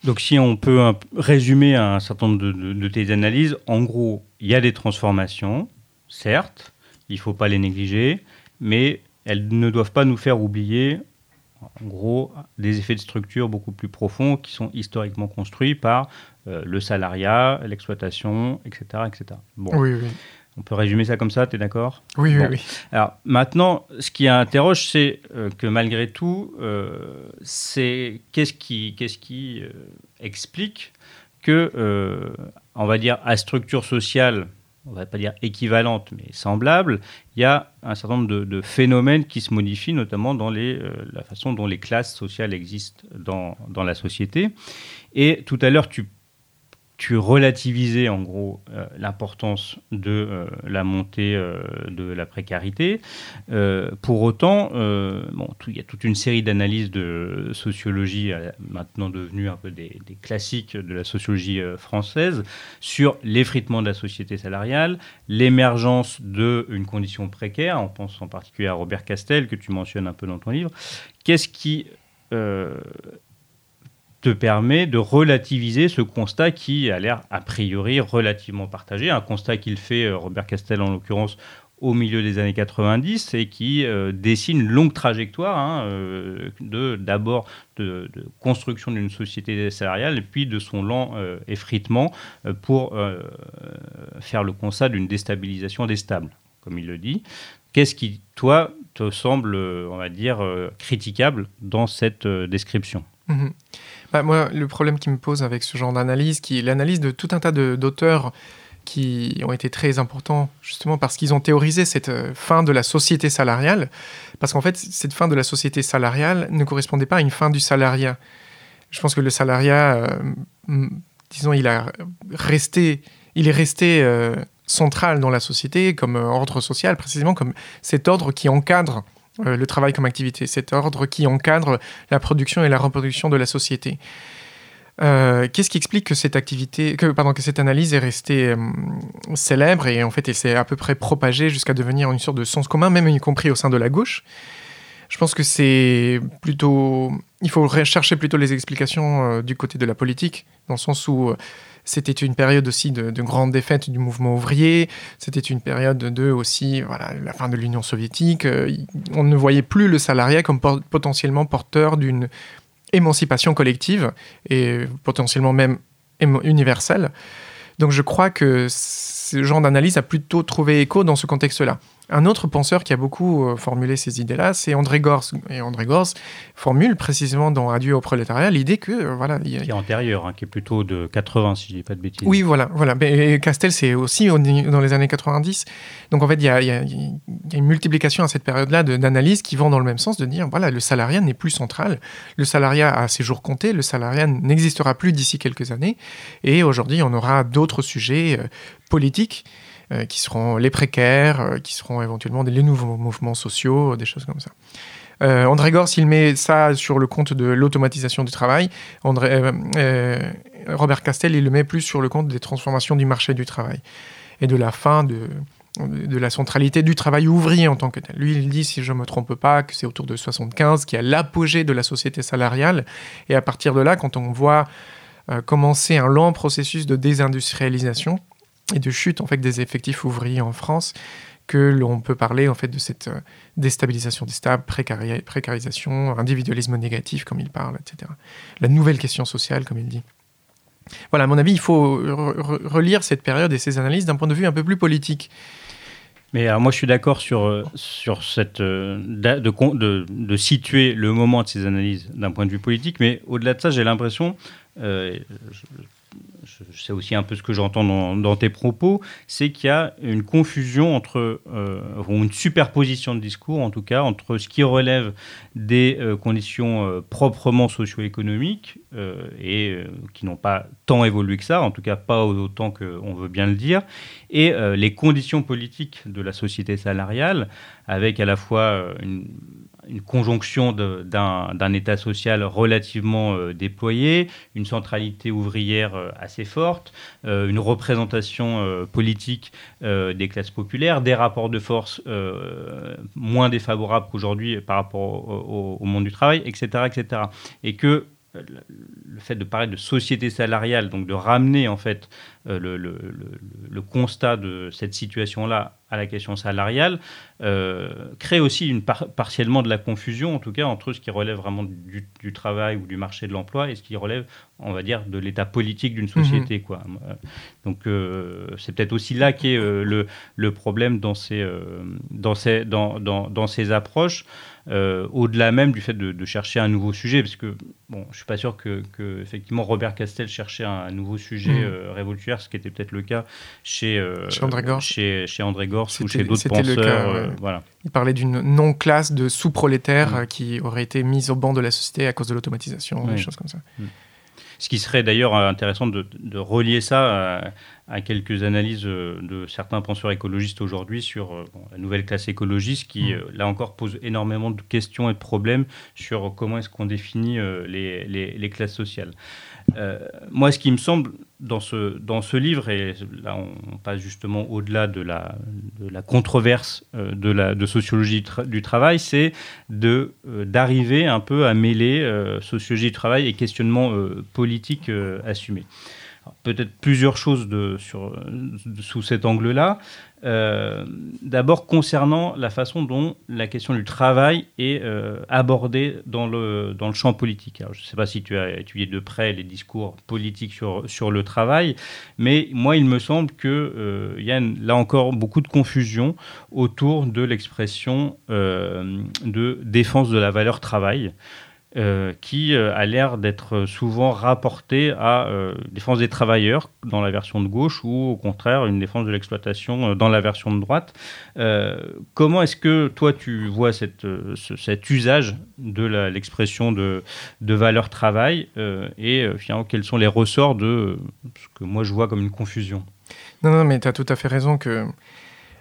Donc si on peut résumer un certain nombre de, tes analyses, en gros, il y a des transformations, certes, il ne faut pas les négliger, mais elles ne doivent pas nous faire oublier, en gros, des effets de structure beaucoup plus profonds qui sont historiquement construits par euh, le salariat, l'exploitation, etc. etc. Bon. Oui, oui. On peut résumer ça comme ça, tu es d'accord? Oui, oui, oui. Alors maintenant, ce qui interroge, c'est euh, que malgré tout, euh, c'est qu'est-ce qui, qu'est-ce qui euh, explique que, on va dire, à structure sociale, on va pas dire équivalente, mais semblable, il y a un certain nombre de, de phénomènes qui se modifient, notamment dans les, la façon dont les classes sociales existent dans, dans la société. Et tout à l'heure, tu tu relativais en gros euh, l'importance de euh, la montée euh, de la précarité. pour autant, bon, il y a toute une série d'analyses de sociologie maintenant devenues un peu des, classiques de la sociologie française sur l'effritement de la société salariale, l'émergence d'une condition précaire. On pense en particulier à Robert Castel que tu mentionnes un peu dans ton livre. Qu'est-ce qui te permet de relativiser ce constat qui a l'air a priori relativement partagé, un constat qu'il fait, euh, Robert Castel en l'occurrence, au milieu des années 90 et qui dessine une longue trajectoire hein, de d'abord de, construction d'une société salariale et puis de son lent effritement pour faire le constat d'une déstabilisation des stables, comme il le dit. Qu'est-ce qui, toi, te semble, on va dire, critiquable dans cette description? Mhm. Bah, moi, le problème qui me pose avec ce genre d'analyse, qui est l'analyse de tout un tas d'auteurs qui ont été très importants justement parce qu'ils ont théorisé cette euh, fin de la société salariale, parce qu'en fait, cette fin de la société salariale ne correspondait pas à une fin du salariat. Je pense que le salariat, euh, disons, il a resté, il est resté euh, central dans la société comme ordre social, précisément comme cet ordre qui encadre euh, le travail comme activité, cet ordre qui encadre la production et la reproduction de la société. Euh, qu'est-ce qui explique que cette activité, que, pardon, que cette analyse est restée euh, célèbre et en fait s'est à peu près propagée jusqu'à devenir une sorte de sens commun, même y compris au sein de la gauche? Je pense que c'est plutôt, il faut chercher plutôt les explications du côté de la politique, dans le sens où c'était une période aussi de, grande défaite du mouvement ouvrier. C'était une période de aussi voilà, la fin de l'Union soviétique. Euh, on ne voyait plus le salariat comme potentiellement porteur d'une émancipation collective et potentiellement même universelle. Donc je crois que ce genre d'analyse a plutôt trouvé écho dans ce contexte-là. Un autre penseur qui a beaucoup euh, formulé ces idées-là, c'est André Gors. Et André Gors formule précisément dans Adieu au prolétariat l'idée que euh, voilà. Qui est antérieur, hein, qui est plutôt de 80 si je dis pas de bêtises. Oui, voilà, voilà. Et Castel, c'est aussi dans les années 90. Donc en fait, il y a, une multiplication à cette période-là d'analyses qui vont dans le même sens, de dire voilà, le salariat n'est plus central, le salariat a ses jours comptés, le salariat n'existera plus d'ici quelques années, et aujourd'hui, on aura d'autres sujets euh, politiques euh, qui seront les précaires, euh, qui seront éventuellement les nouveaux mouvements sociaux, des choses comme ça. Euh, André Gors, il met ça sur le compte de l'automatisation du travail. Robert Castel, il le met plus sur le compte des transformations du marché du travail et de la fin de, la centralité du travail ouvrier en tant que tel. Lui, il dit, si je ne me trompe pas, que c'est autour de 75 qui a l'apogée de la société salariale. Et à partir de là, quand on voit commencer un lent processus de désindustrialisation, et de chute en fait des effectifs ouvriers en France que l'on peut parler en fait de cette euh, déstabilisation des stables, précarisation, individualisme négatif comme il parle, etc. La nouvelle question sociale comme il dit. Voilà, à mon avis, il faut relire cette période et ces analyses d'un point de vue un peu plus politique. Mais alors moi, je suis d'accord sur, euh, sur cette euh, de, de, situer le moment de ces analyses d'un point de vue politique, mais au-delà de ça, j'ai l'impression, c'est aussi un peu ce que j'entends dans, tes propos, c'est qu'il y a une confusion entre, euh, ou une superposition de discours en tout cas, entre ce qui relève des euh, conditions euh, proprement socio-économiques et qui n'ont pas tant évolué que ça, en tout cas pas autant qu'on veut bien le dire, et les conditions politiques de la société salariale, avec à la fois une une conjonction d'un État social relativement euh, déployé, une centralité ouvrière euh, assez forte, euh, une représentation politique des classes populaires, des rapports de force moins défavorables qu'aujourd'hui par rapport au, au, monde du travail, etc., etc. Et que le fait de parler de société salariale, donc de ramener en fait euh, le, constat de cette situation-là à la question salariale, euh, crée aussi une partiellement de la confusion, en tout cas, entre ce qui relève vraiment du, travail ou du marché de l'emploi et ce qui relève, on va dire, de l'état politique d'une société. Mhm. Quoi. Donc euh, c'est peut-être aussi là qu'est le, problème dans ces, dans ces, dans, dans, dans ces approches. Euh, au-delà même du fait de, chercher un nouveau sujet, parce que bon, je suis pas sûr que, effectivement Robert Castel cherchait un, nouveau sujet mm. euh, révolutionnaire, ce qui était peut-être le cas chez, euh, chez André Gors, chez, chez André Gors ou chez d'autres penseurs. voilà. Il parlait d'une non-classe de sous-prolétaires mm. qui aurait été mise au banc de la société à cause de l'automatisation, des choses comme ça. Ce qui serait d'ailleurs intéressant de, relier ça à, quelques analyses euh, de certains penseurs écologistes aujourd'hui sur euh, la nouvelle classe écologiste qui, mm. euh, là encore, pose énormément de questions et de problèmes sur comment est-ce qu'on définit les, les, classes sociales. Moi, ce qui me semble dans ce, dans ce livre, et là on passe justement au-delà de la, de la controverse de, la, de sociologie du travail, c'est d'arriver un peu à mêler sociologie du travail et questionnement politique assumé. Peut-être plusieurs choses de, sur, sous cet angle-là. Euh, d'abord, concernant la façon dont la question du travail est euh, abordée dans le, champ politique. je ne sais pas si tu as étudié de près les discours politiques sur, le travail, mais moi, il me semble qu'il euh, y a là encore beaucoup de confusion autour de l'expression de défense de la valeur travail. Euh, qui euh, a l'air d'être souvent rapporté à euh, défense des travailleurs dans la version de gauche ou au contraire une défense de l'exploitation dans la version de droite. comment est-ce que toi tu vois cet usage de l'expression de, de, valeur travail et finalement quels sont les ressorts de ce que moi je vois comme une confusion? Non, non, mais tu as tout à fait raison que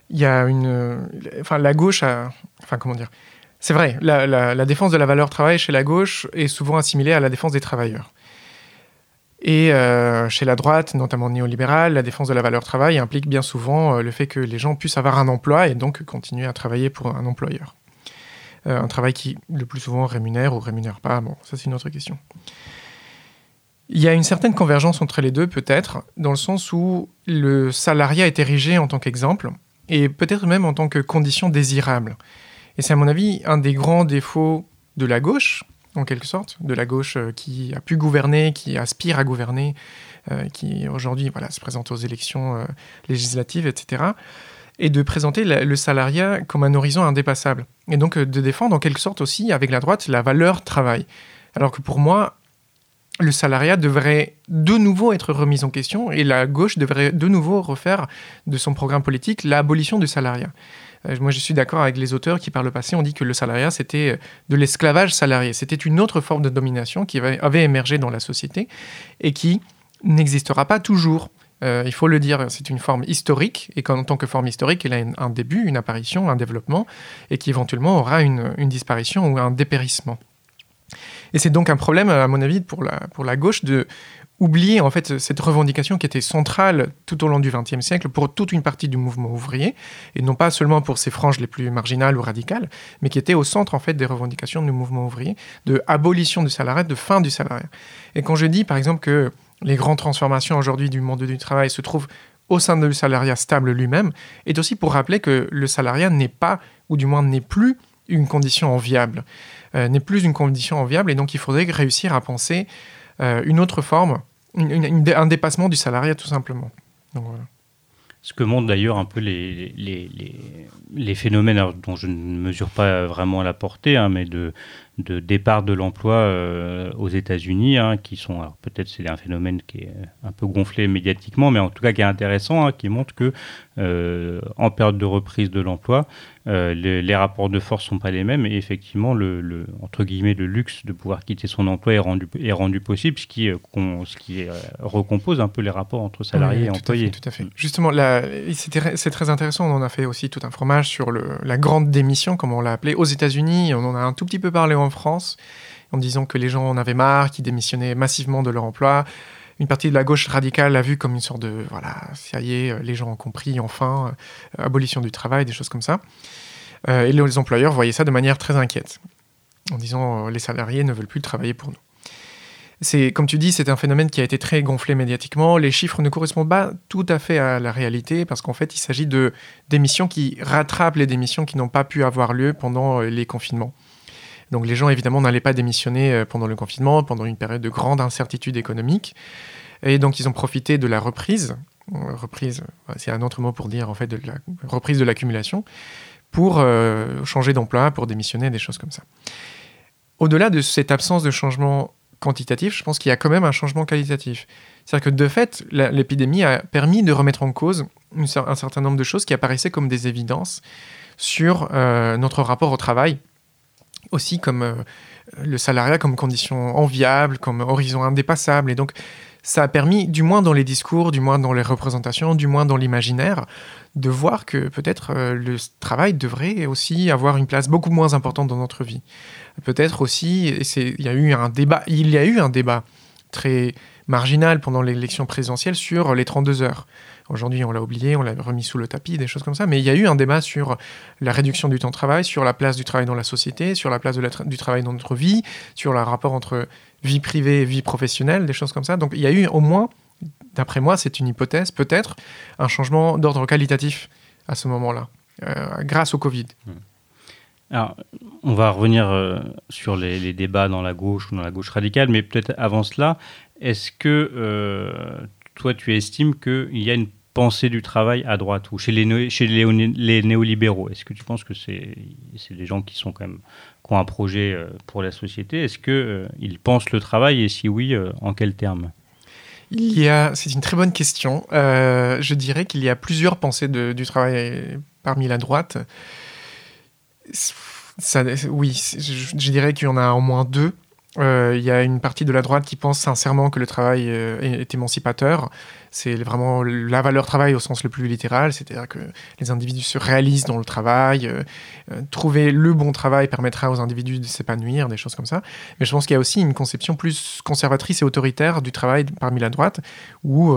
il y a une. Enfin, la gauche a. Enfin, comment dire c'est vrai, la, défense de la valeur travail chez la gauche est souvent assimilée à la défense des travailleurs. Et euh, chez la droite, notamment néolibérale, la défense de la valeur travail implique bien souvent euh, le fait que les gens puissent avoir un emploi et donc continuer à travailler pour un employeur. Euh, un travail qui le plus souvent rémunère ou rémunère pas, bon, ça c'est une autre question. Il y a une certaine convergence entre les deux peut-être, dans le sens où le salariat est érigé en tant qu'exemple et peut-être même en tant que condition désirable. Et c'est à mon avis un des grands défauts de la gauche, en quelque sorte, de la gauche euh, qui a pu gouverner, qui aspire à gouverner, euh, qui aujourd'hui voilà, se présente aux élections euh, législatives, etc., et de présenter le salariat comme un horizon indépassable. Et donc de défendre en quelque sorte aussi, avec la droite, la valeur travail. Alors que pour moi, le salariat devrait de nouveau être remis en question et la gauche devrait de nouveau refaire de son programme politique l'abolition du salariat. Euh, moi, je suis d'accord avec les auteurs qui, par le passé, ont dit que le salariat, c'était euh, de l'esclavage salarié. C'était une autre forme de domination qui avait émergé dans la société et qui n'existera pas toujours. Euh, il faut le dire, c'est une forme historique, et qu'en tant que forme historique, elle a un début, une apparition, un développement, et qui éventuellement aura une, disparition ou un dépérissement. Et c'est donc un problème, à mon avis, pour la gauche de oublier en fait cette revendication qui était centrale tout au long du XXe siècle pour toute une partie du mouvement ouvrier, et non pas seulement pour ses franges les plus marginales ou radicales, mais qui était au centre en fait des revendications du mouvement ouvrier, de abolition du salariat, de fin du salariat. Et quand je dis par exemple que les grandes transformations aujourd'hui du monde du travail se trouvent au sein du salariat stable lui-même, est aussi pour rappeler que le salariat n'est pas, ou du moins n'est plus, une condition enviable, euh, n'est plus une condition enviable, et donc il faudrait réussir à penser euh, une autre forme un dépassement du salariat tout simplement. Ce que montrent d'ailleurs un peu les, les, les, phénomènes dont je ne mesure pas vraiment la portée, hein, mais de, de départ de l'emploi euh, aux États-Unis, hein, qui sont, peut-être c'est un phénomène qui est un peu gonflé médiatiquement, mais en tout cas qui est intéressant, hein, qui montre que euh, en période de reprise de l'emploi, euh, les, rapports de force sont pas les mêmes et effectivement le, entre guillemets le luxe de pouvoir quitter son emploi est rendu est rendu possible, ce qui ce qui recompose un peu les rapports entre salariés et employés. tout à fait. Justement, c'est très intéressant. On en a fait aussi tout un fromage sur le, la grande démission, comme on l'a appelé, aux États-Unis. On en a un tout petit peu parlé en France, en disant que les gens en avaient marre, qu'ils démissionnaient massivement de leur emploi une partie de la gauche radicale l'a vu comme une sorte de voilà, ça y est, les gens ont compris enfin, euh, abolition du travail, des choses comme ça. Euh, et les employeurs voyaient ça de manière très inquiète, en disant euh, les salariés ne veulent plus travailler pour nous. C'est, comme tu dis, c'est un phénomène qui a été très gonflé médiatiquement. Les chiffres ne correspondent pas tout à fait à la réalité parce qu'en fait, il s'agit de démissions qui rattrapent les démissions qui n'ont pas pu avoir lieu pendant les confinements. Donc les gens, évidemment, n'allaient pas démissionner euh, pendant le confinement, pendant une période de grande incertitude économique. Et donc ils ont profité de la reprise, euh, reprise, c'est un autre mot pour dire en fait de la reprise de l'accumulation, pour euh, changer d'emploi, pour démissionner, des choses comme ça. Au-delà de cette absence de changement quantitatif, je pense qu'il y a quand même un changement qualitatif. C'est-à-dire que de fait, l'épidémie a permis de remettre en cause un certain nombre de choses qui apparaissaient comme des évidences sur notre rapport au travail aussi comme euh, le salariat comme condition enviable, comme horizon indépassable. Et donc, ça a permis, du moins dans les discours, du moins dans les représentations, du moins dans l'imaginaire, de voir que peut-être euh, le travail devrait aussi avoir une place beaucoup moins importante dans notre vie. Peut-être aussi, il y a eu un débat, il y a eu un débat très marginal pendant l'élection présidentielle sur les 32 heures. Aujourd'hui, on l'a oublié, on l'a remis sous le tapis, des choses comme ça. Mais il y a eu un débat sur la réduction du temps de travail, sur la place du travail dans la société, sur la place du travail dans notre vie, sur le rapport entre vie privée et vie professionnelle, des choses comme ça. Donc il y a eu au moins, d'après moi, c'est une hypothèse, peut-être un changement d'ordre qualitatif à ce moment-là, grâce au Covid. Hmm. Alors, on va revenir sur les, débats dans la gauche ou dans la gauche radicale, mais peut-être avant cela, est-ce que toi, tu estimes qu'il y a une pensée du travail à droite ou chez les, néolibéraux? Est-ce que tu penses que c'est des gens qui sont quand même ont un projet euh, pour la société? Est-ce qu'ils euh, pensent le travail? Et si oui, euh, en quels termes? C'est une très bonne question. je dirais qu'il y a plusieurs pensées du travail parmi la droite. Oui, je, je dirais qu'il y en a au moins deux. Euh, il y a une partie de la droite qui pense sincèrement que le travail euh, est, émancipateur. C'est vraiment la valeur travail au sens le plus littéral, c'est-à-dire que les individus se réalisent dans le travail. Euh, trouver le bon travail permettra aux individus de s'épanouir, des choses comme ça. Mais je pense qu'il y a aussi une conception plus conservatrice et autoritaire du travail parmi la droite, où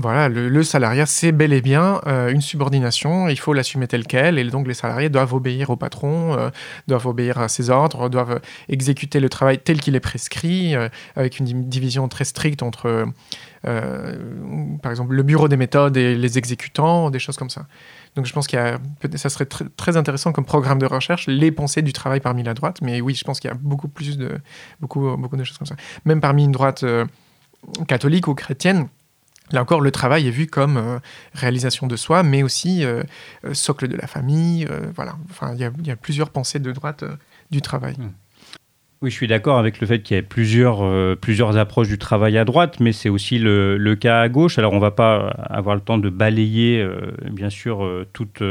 voilà, le, salariat, c'est bel et bien euh, une subordination, il faut l'assumer tel quel, et donc les salariés doivent obéir au patron, euh, doivent obéir à ses ordres, doivent exécuter le travail tel qu'il est prescrit, euh, avec une division très stricte entre, par exemple, le bureau des méthodes et les exécutants, des choses comme ça. Donc je pense qu'il ça serait très intéressant comme programme de recherche, les pensées du travail parmi la droite, mais oui, je pense qu'il y a beaucoup plus de, beaucoup, beaucoup de choses comme ça. Même parmi une droite catholique ou chrétienne, Là encore, le travail est vu comme euh, réalisation de soi, mais aussi euh, euh, socle de la famille. voilà. Enfin, il y, a plusieurs pensées de droite du travail. Hmm. Oui, je suis d'accord avec le fait qu'il y ait plusieurs, euh, plusieurs approches du travail à droite, mais c'est aussi le, le, cas à gauche. Alors, on ne va pas avoir le temps de balayer, euh, bien sûr, euh, toutes,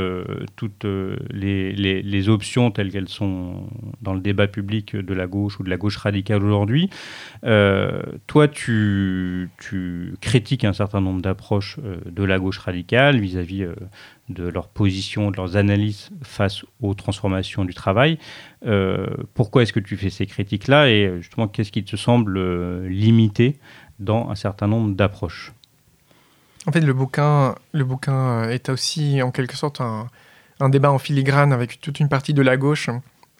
toutes les, les, les, options telles qu'elles sont dans le débat public de la gauche ou de la gauche radicale aujourd'hui. toi, tu, tu, critiques un certain nombre d'approches de la gauche radicale vis-à-vis -vis, de leur position, de leurs analyses face aux transformations du travail. Euh, pourquoi est-ce que tu fais ces critiques-là et justement qu'est-ce qui te semble euh, limité dans un certain nombre d'approches? En fait, le bouquin, le bouquin euh, est aussi en quelque sorte un, débat en filigrane avec toute une partie de la gauche.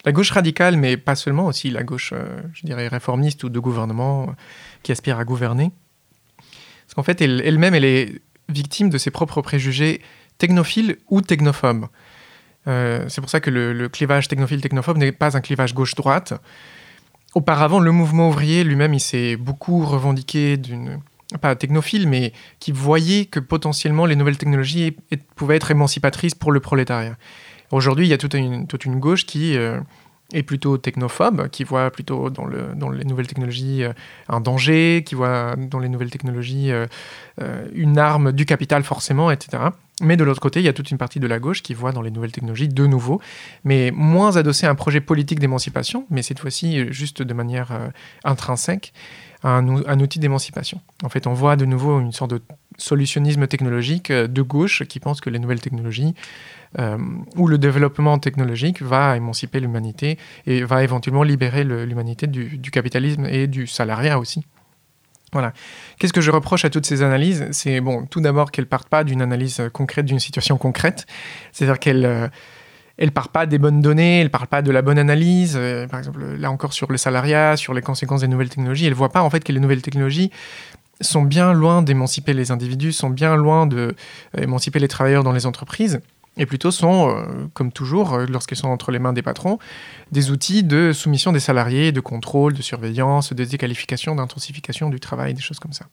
La gauche radicale, mais pas seulement, aussi la gauche, je dirais, réformiste ou de gouvernement qui aspire à gouverner. Parce qu'en fait, elle-même, elle est victime de ses propres préjugés technophile ou technophobe. Euh, c'est pour ça que le, clivage technophile-technophobe n'est pas un clivage gauche-droite. Auparavant, le mouvement ouvrier lui-même, il s'est beaucoup revendiqué d'une pas technophile, mais qui voyait que potentiellement les nouvelles technologies pouvaient être émancipatrices pour le prolétariat. Aujourd'hui, il y a toute une, gauche qui euh, est plutôt technophobe, qui voit plutôt dans, le, dans les nouvelles technologies euh, un danger, qui voit dans les nouvelles technologies une arme du capital forcément, etc. Mais de l'autre côté, il y a toute une partie de la gauche qui voit dans les nouvelles technologies de nouveau, mais moins adossé à un projet politique d'émancipation, mais cette fois-ci euh, juste de manière euh, intrinsèque, un outil d'émancipation. En fait, on voit de nouveau une sorte de solutionnisme technologique euh, de gauche qui pense que les nouvelles technologies ou le développement technologique va émanciper l'humanité et va éventuellement libérer l'humanité du, capitalisme et du salariat aussi. Voilà. Qu'est-ce que je reproche à toutes ces analyses? C'est bon, tout d'abord qu'elles partent pas d'une analyse euh, concrète d'une situation concrète, c'est-à-dire qu'elles euh, elles partent pas des bonnes données, elles partent pas de la bonne analyse. Euh, par exemple, là encore sur le salariat, sur les conséquences des nouvelles technologies, elles voient pas en fait que les nouvelles technologies sont bien loin d'émanciper les individus, sont bien loin d'émanciper les travailleurs dans les entreprises et plutôt sont, euh, comme toujours, euh, lorsqu'ils sont entre les mains des patrons, des outils de soumission des salariés, de contrôle, de surveillance, de déqualification, d'intensification du travail, des choses comme ça.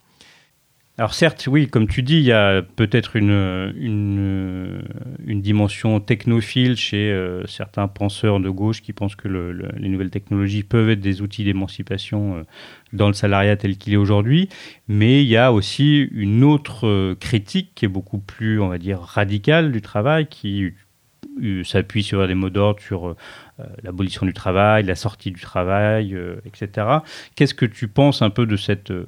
Alors certes, oui, comme tu dis, il y a peut-être une, une, dimension technophile chez euh, certains penseurs de gauche qui pensent que les nouvelles technologies peuvent être des outils d'émancipation euh, dans le salariat tel qu'il est aujourd'hui, mais il y a aussi une autre euh, critique qui est beaucoup plus, on va dire, radicale du travail, qui s'appuie sur des mots d'ordre, sur l'abolition du travail, la sortie du travail, euh, etc. Qu'est-ce que tu penses un peu de cette, euh,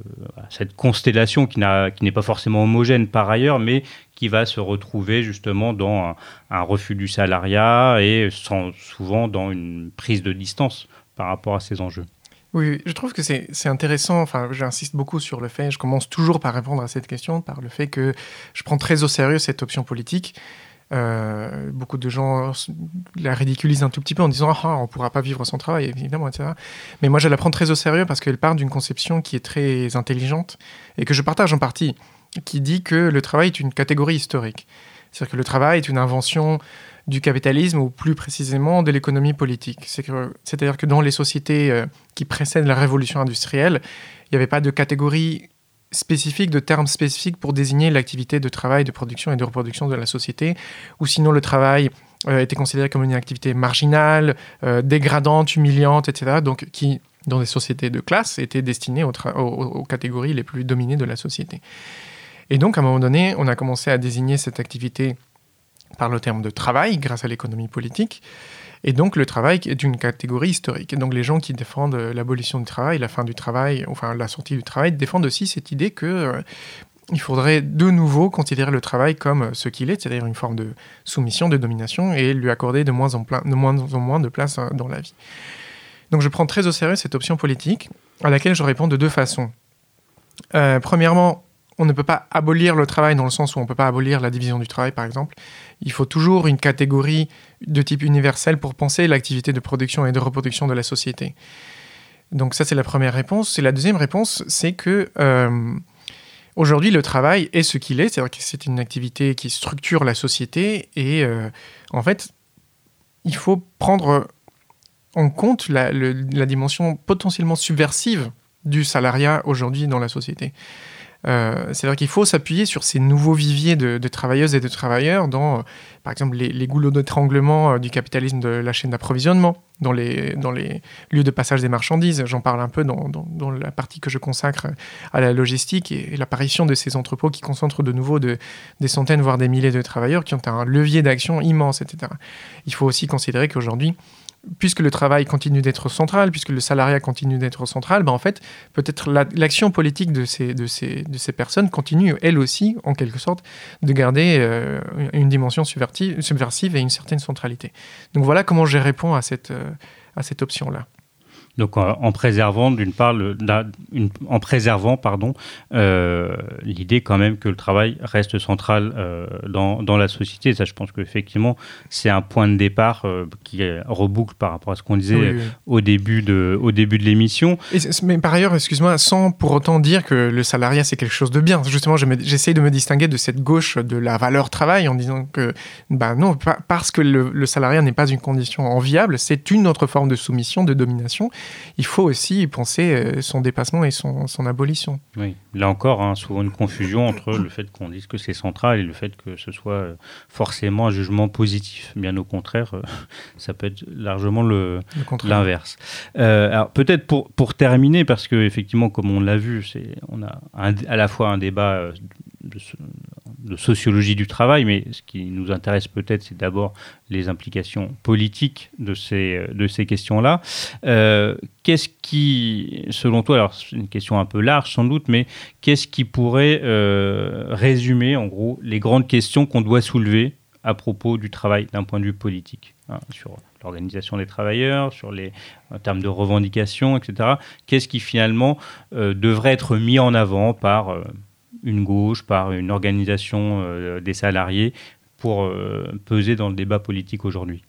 constellation qui n'est pas forcément homogène par ailleurs, mais qui va se retrouver justement dans un, refus du salariat et souvent dans une prise de distance par rapport à ces enjeux? Oui, je trouve que c'est intéressant. Enfin, j'insiste beaucoup sur le fait, je commence toujours par répondre à cette question, par le fait que je prends très au sérieux cette option politique. Euh, beaucoup de gens la ridiculisent un tout petit peu en disant ah, on ne pourra pas vivre sans travail, évidemment, etc. Mais moi, je la prends très au sérieux parce qu'elle part d'une conception qui est très intelligente et que je partage en partie. qui dit que le travail est une catégorie historique. C'est-à-dire que le travail est une invention du capitalisme ou plus précisément de l'économie politique. C'est-à-dire que dans les sociétés euh, qui précèdent la révolution industrielle, il n'y avait pas de catégorie spécifique, de termes spécifiques pour désigner l'activité de travail, de production et de reproduction de la société, ou sinon le travail euh, était considéré comme une activité marginale, euh, dégradante, humiliante, etc., donc qui, dans des sociétés de classe, était destinée aux catégories les plus dominées de la société. Et donc, à un moment donné, on a commencé à désigner cette activité par le terme de travail grâce à l'économie politique. Et donc le travail est une catégorie historique. Et donc les gens qui défendent l'abolition du travail, la fin du travail, enfin la sortie du travail, défendent aussi cette idée que euh, il faudrait de nouveau considérer le travail comme ce qu'il est, c'est-à-dire une forme de soumission, de domination, et lui accorder de moins en, de moins, en moins de place euh, dans la vie. Donc je prends très au sérieux cette option politique, à laquelle je réponds de deux façons. Euh, premièrement, on ne peut pas abolir le travail dans le sens où on ne peut pas abolir la division du travail, par exemple. Il faut toujours une catégorie de type universel pour penser l'activité de production et de reproduction de la société. Donc ça, c'est la première réponse. Et la deuxième réponse, c'est que euh, aujourd'hui, le travail est ce qu'il est, c'est-à-dire que c'est une activité qui structure la société et euh, en fait, il faut prendre en compte la dimension potentiellement subversive du salariat aujourd'hui dans la société. Euh, c'est-à-dire qu'il faut s'appuyer sur ces nouveaux viviers de, travailleuses et de travailleurs dans, euh, par exemple, les, goulots d'étranglement euh, du capitalisme de la chaîne d'approvisionnement, dans les, les lieux de passage des marchandises. J'en parle un peu dans, la partie que je consacre à la logistique et, l'apparition de ces entrepôts qui concentrent de nouveau de, des centaines, voire des milliers de travailleurs qui ont un levier d'action immense, etc. Il faut aussi considérer qu'aujourd'hui, puisque le travail continue d'être central, puisque le salariat continue d'être central, ben en fait, peut-être l'action politique de ces, de, ces, de ces personnes continue, elle aussi, en quelque sorte, de garder euh, une dimension subversive et une certaine centralité. Donc voilà comment je réponds à cette, euh, à cette option-là. Donc en, préservant d'une part, en préservant pardon, euh, l'idée quand même que le travail reste central euh, dans, dans, la société. Ça, je pense qu'effectivement, c'est un point de départ euh, qui reboucle par rapport à ce qu'on disait au début de, au début de l'émission. Mais par ailleurs, excuse-moi, sans pour autant dire que le salariat c'est quelque chose de bien. Justement, j'essaye de me distinguer de cette gauche de la valeur travail en disant que, bah non, parce que le, le salariat n'est pas une condition enviable, c'est une autre forme de soumission, de domination il faut aussi penser euh, son dépassement et son, abolition. Oui, là encore, hein, souvent une confusion entre le fait qu'on dise que c'est central et le fait que ce soit euh, forcément un jugement positif. Bien au contraire, euh, ça peut être largement l'inverse. alors peut-être pour, pour terminer, parce que effectivement, comme on l'a vu, on a à la fois un débat de, sociologie du travail, mais ce qui nous intéresse peut-être, c'est d'abord les implications politiques de ces, de ces questions-là. Euh, qu'est-ce qui, selon toi, alors c'est une question un peu large sans doute, mais qu'est-ce qui pourrait euh, résumer en gros les grandes questions qu'on doit soulever à propos du travail d'un point de vue politique hein, sur l'organisation des travailleurs, sur les en termes de revendications, etc. Qu'est-ce qui finalement euh, devrait être mis en avant par une gauche, par une organisation euh, des salariés pour euh, peser dans le débat politique aujourd'hui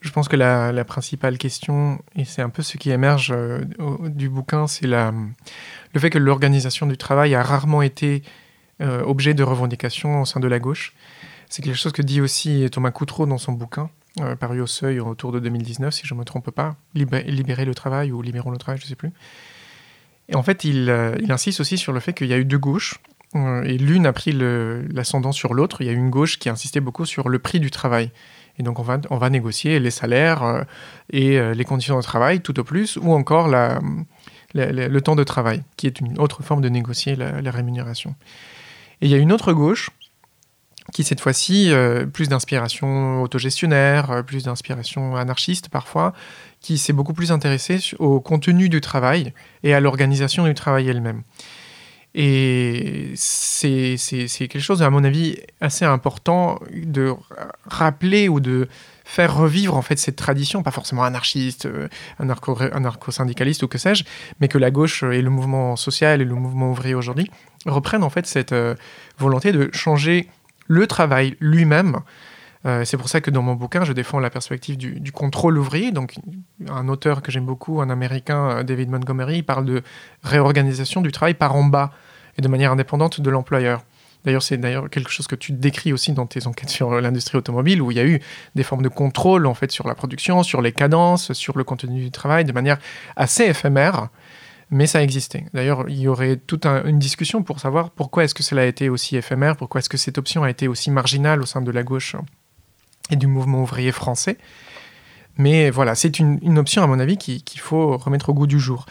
je pense que la, principale question, et c'est un peu ce qui émerge euh, du bouquin, c'est le fait que l'organisation du travail a rarement été objet de revendication au sein de la gauche. C'est quelque chose que dit aussi Thomas Coutreau dans son bouquin, paru au Seuil autour de 2019, si je ne me trompe pas, Libérer le travail ou Libérons le travail, je ne sais plus. Et en fait, il, il, insiste aussi sur le fait qu'il y a eu deux gauches euh, et l'une a pris l'ascendant sur l'autre. Il y a une gauche qui insistait beaucoup sur le prix du travail. Et donc on va, négocier les salaires euh, et euh, les conditions de travail tout au plus, ou encore le temps de travail, qui est une autre forme de négocier la, rémunération. Et il y a une autre gauche qui cette fois-ci, plus d'inspiration autogestionnaire, plus d'inspiration anarchiste parfois, qui s'est beaucoup plus intéressée au contenu du travail et à l'organisation du travail elle-même. Et c'est quelque chose, à mon avis, assez important de rappeler ou de faire revivre en fait cette tradition, pas forcément anarchiste, euh, anarcho-syndicaliste ou que sais-je, mais que la gauche et le mouvement social et le mouvement ouvrier aujourd'hui reprennent en fait cette euh, volonté de changer le travail lui-même euh, c'est pour ça que dans mon bouquin, je défends la perspective du, contrôle ouvrier. Donc, un auteur que j'aime beaucoup, un américain, euh, David Montgomery, parle de réorganisation du travail par en bas. et de manière indépendante de l'employeur. D'ailleurs, c'est d'ailleurs quelque chose que tu décris aussi dans tes enquêtes sur l'industrie automobile, où il y a eu des formes de contrôle en fait sur la production, sur les cadences, sur le contenu du travail, de manière assez éphémère, mais ça existait. D'ailleurs, il y aurait toute une discussion pour savoir pourquoi est-ce que cela a été aussi éphémère, pourquoi est-ce que cette option a été aussi marginale au sein de la gauche et du mouvement ouvrier français. Mais voilà, c'est une, option, à mon avis, qu'il faut remettre au goût du jour.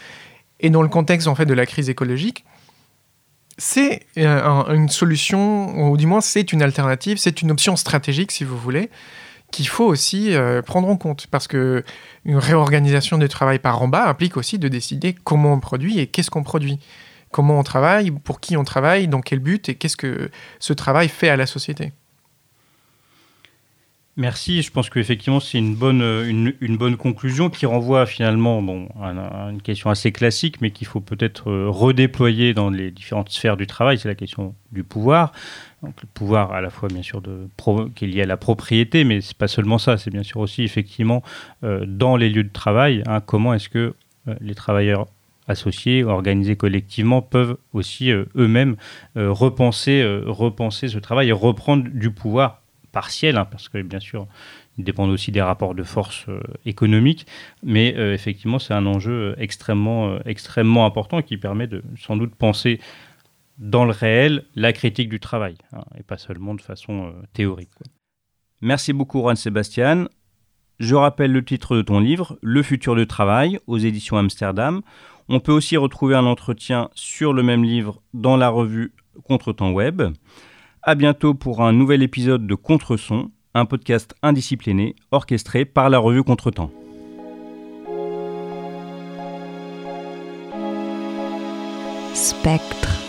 Et dans le contexte en fait de la crise écologique, c'est euh, une solution, ou du moins c'est une alternative, c'est une option stratégique, si vous voulez, qu'il faut aussi euh, prendre en compte. Parce que une réorganisation du travail par en bas implique aussi de décider comment on produit et qu'est-ce qu'on produit. Comment on travaille, pour qui on travaille, dans quel but et qu'est-ce que ce travail fait à la société. Merci, je pense qu'effectivement c'est une bonne, une, une, bonne conclusion qui renvoie finalement bon, à, une question assez classique mais qu'il faut peut-être euh, redéployer dans les différentes sphères du travail, c'est la question du pouvoir. Donc le pouvoir à la fois bien sûr de qui est lié à la propriété mais c'est pas seulement ça, c'est bien sûr aussi effectivement euh, dans les lieux de travail, hein, comment est-ce que euh, les travailleurs associés, organisés collectivement, peuvent aussi eux-mêmes repenser, repenser ce travail et reprendre du pouvoir partiel, hein, parce que bien sûr, ils dépendent aussi des rapports de force euh, économiques, mais euh, effectivement, c'est un enjeu extrêmement, euh, extrêmement important qui permet de sans doute penser dans le réel la critique du travail, hein, et pas seulement de façon théorique. Merci beaucoup, Juan Sébastien. Je rappelle le titre de ton livre, Le futur du travail, aux éditions Amsterdam. On peut aussi retrouver un entretien sur le même livre dans la revue Contre-temps Web. À bientôt pour un nouvel épisode de Contreson, un podcast indiscipliné orchestré par la revue Contretemps. Spectre.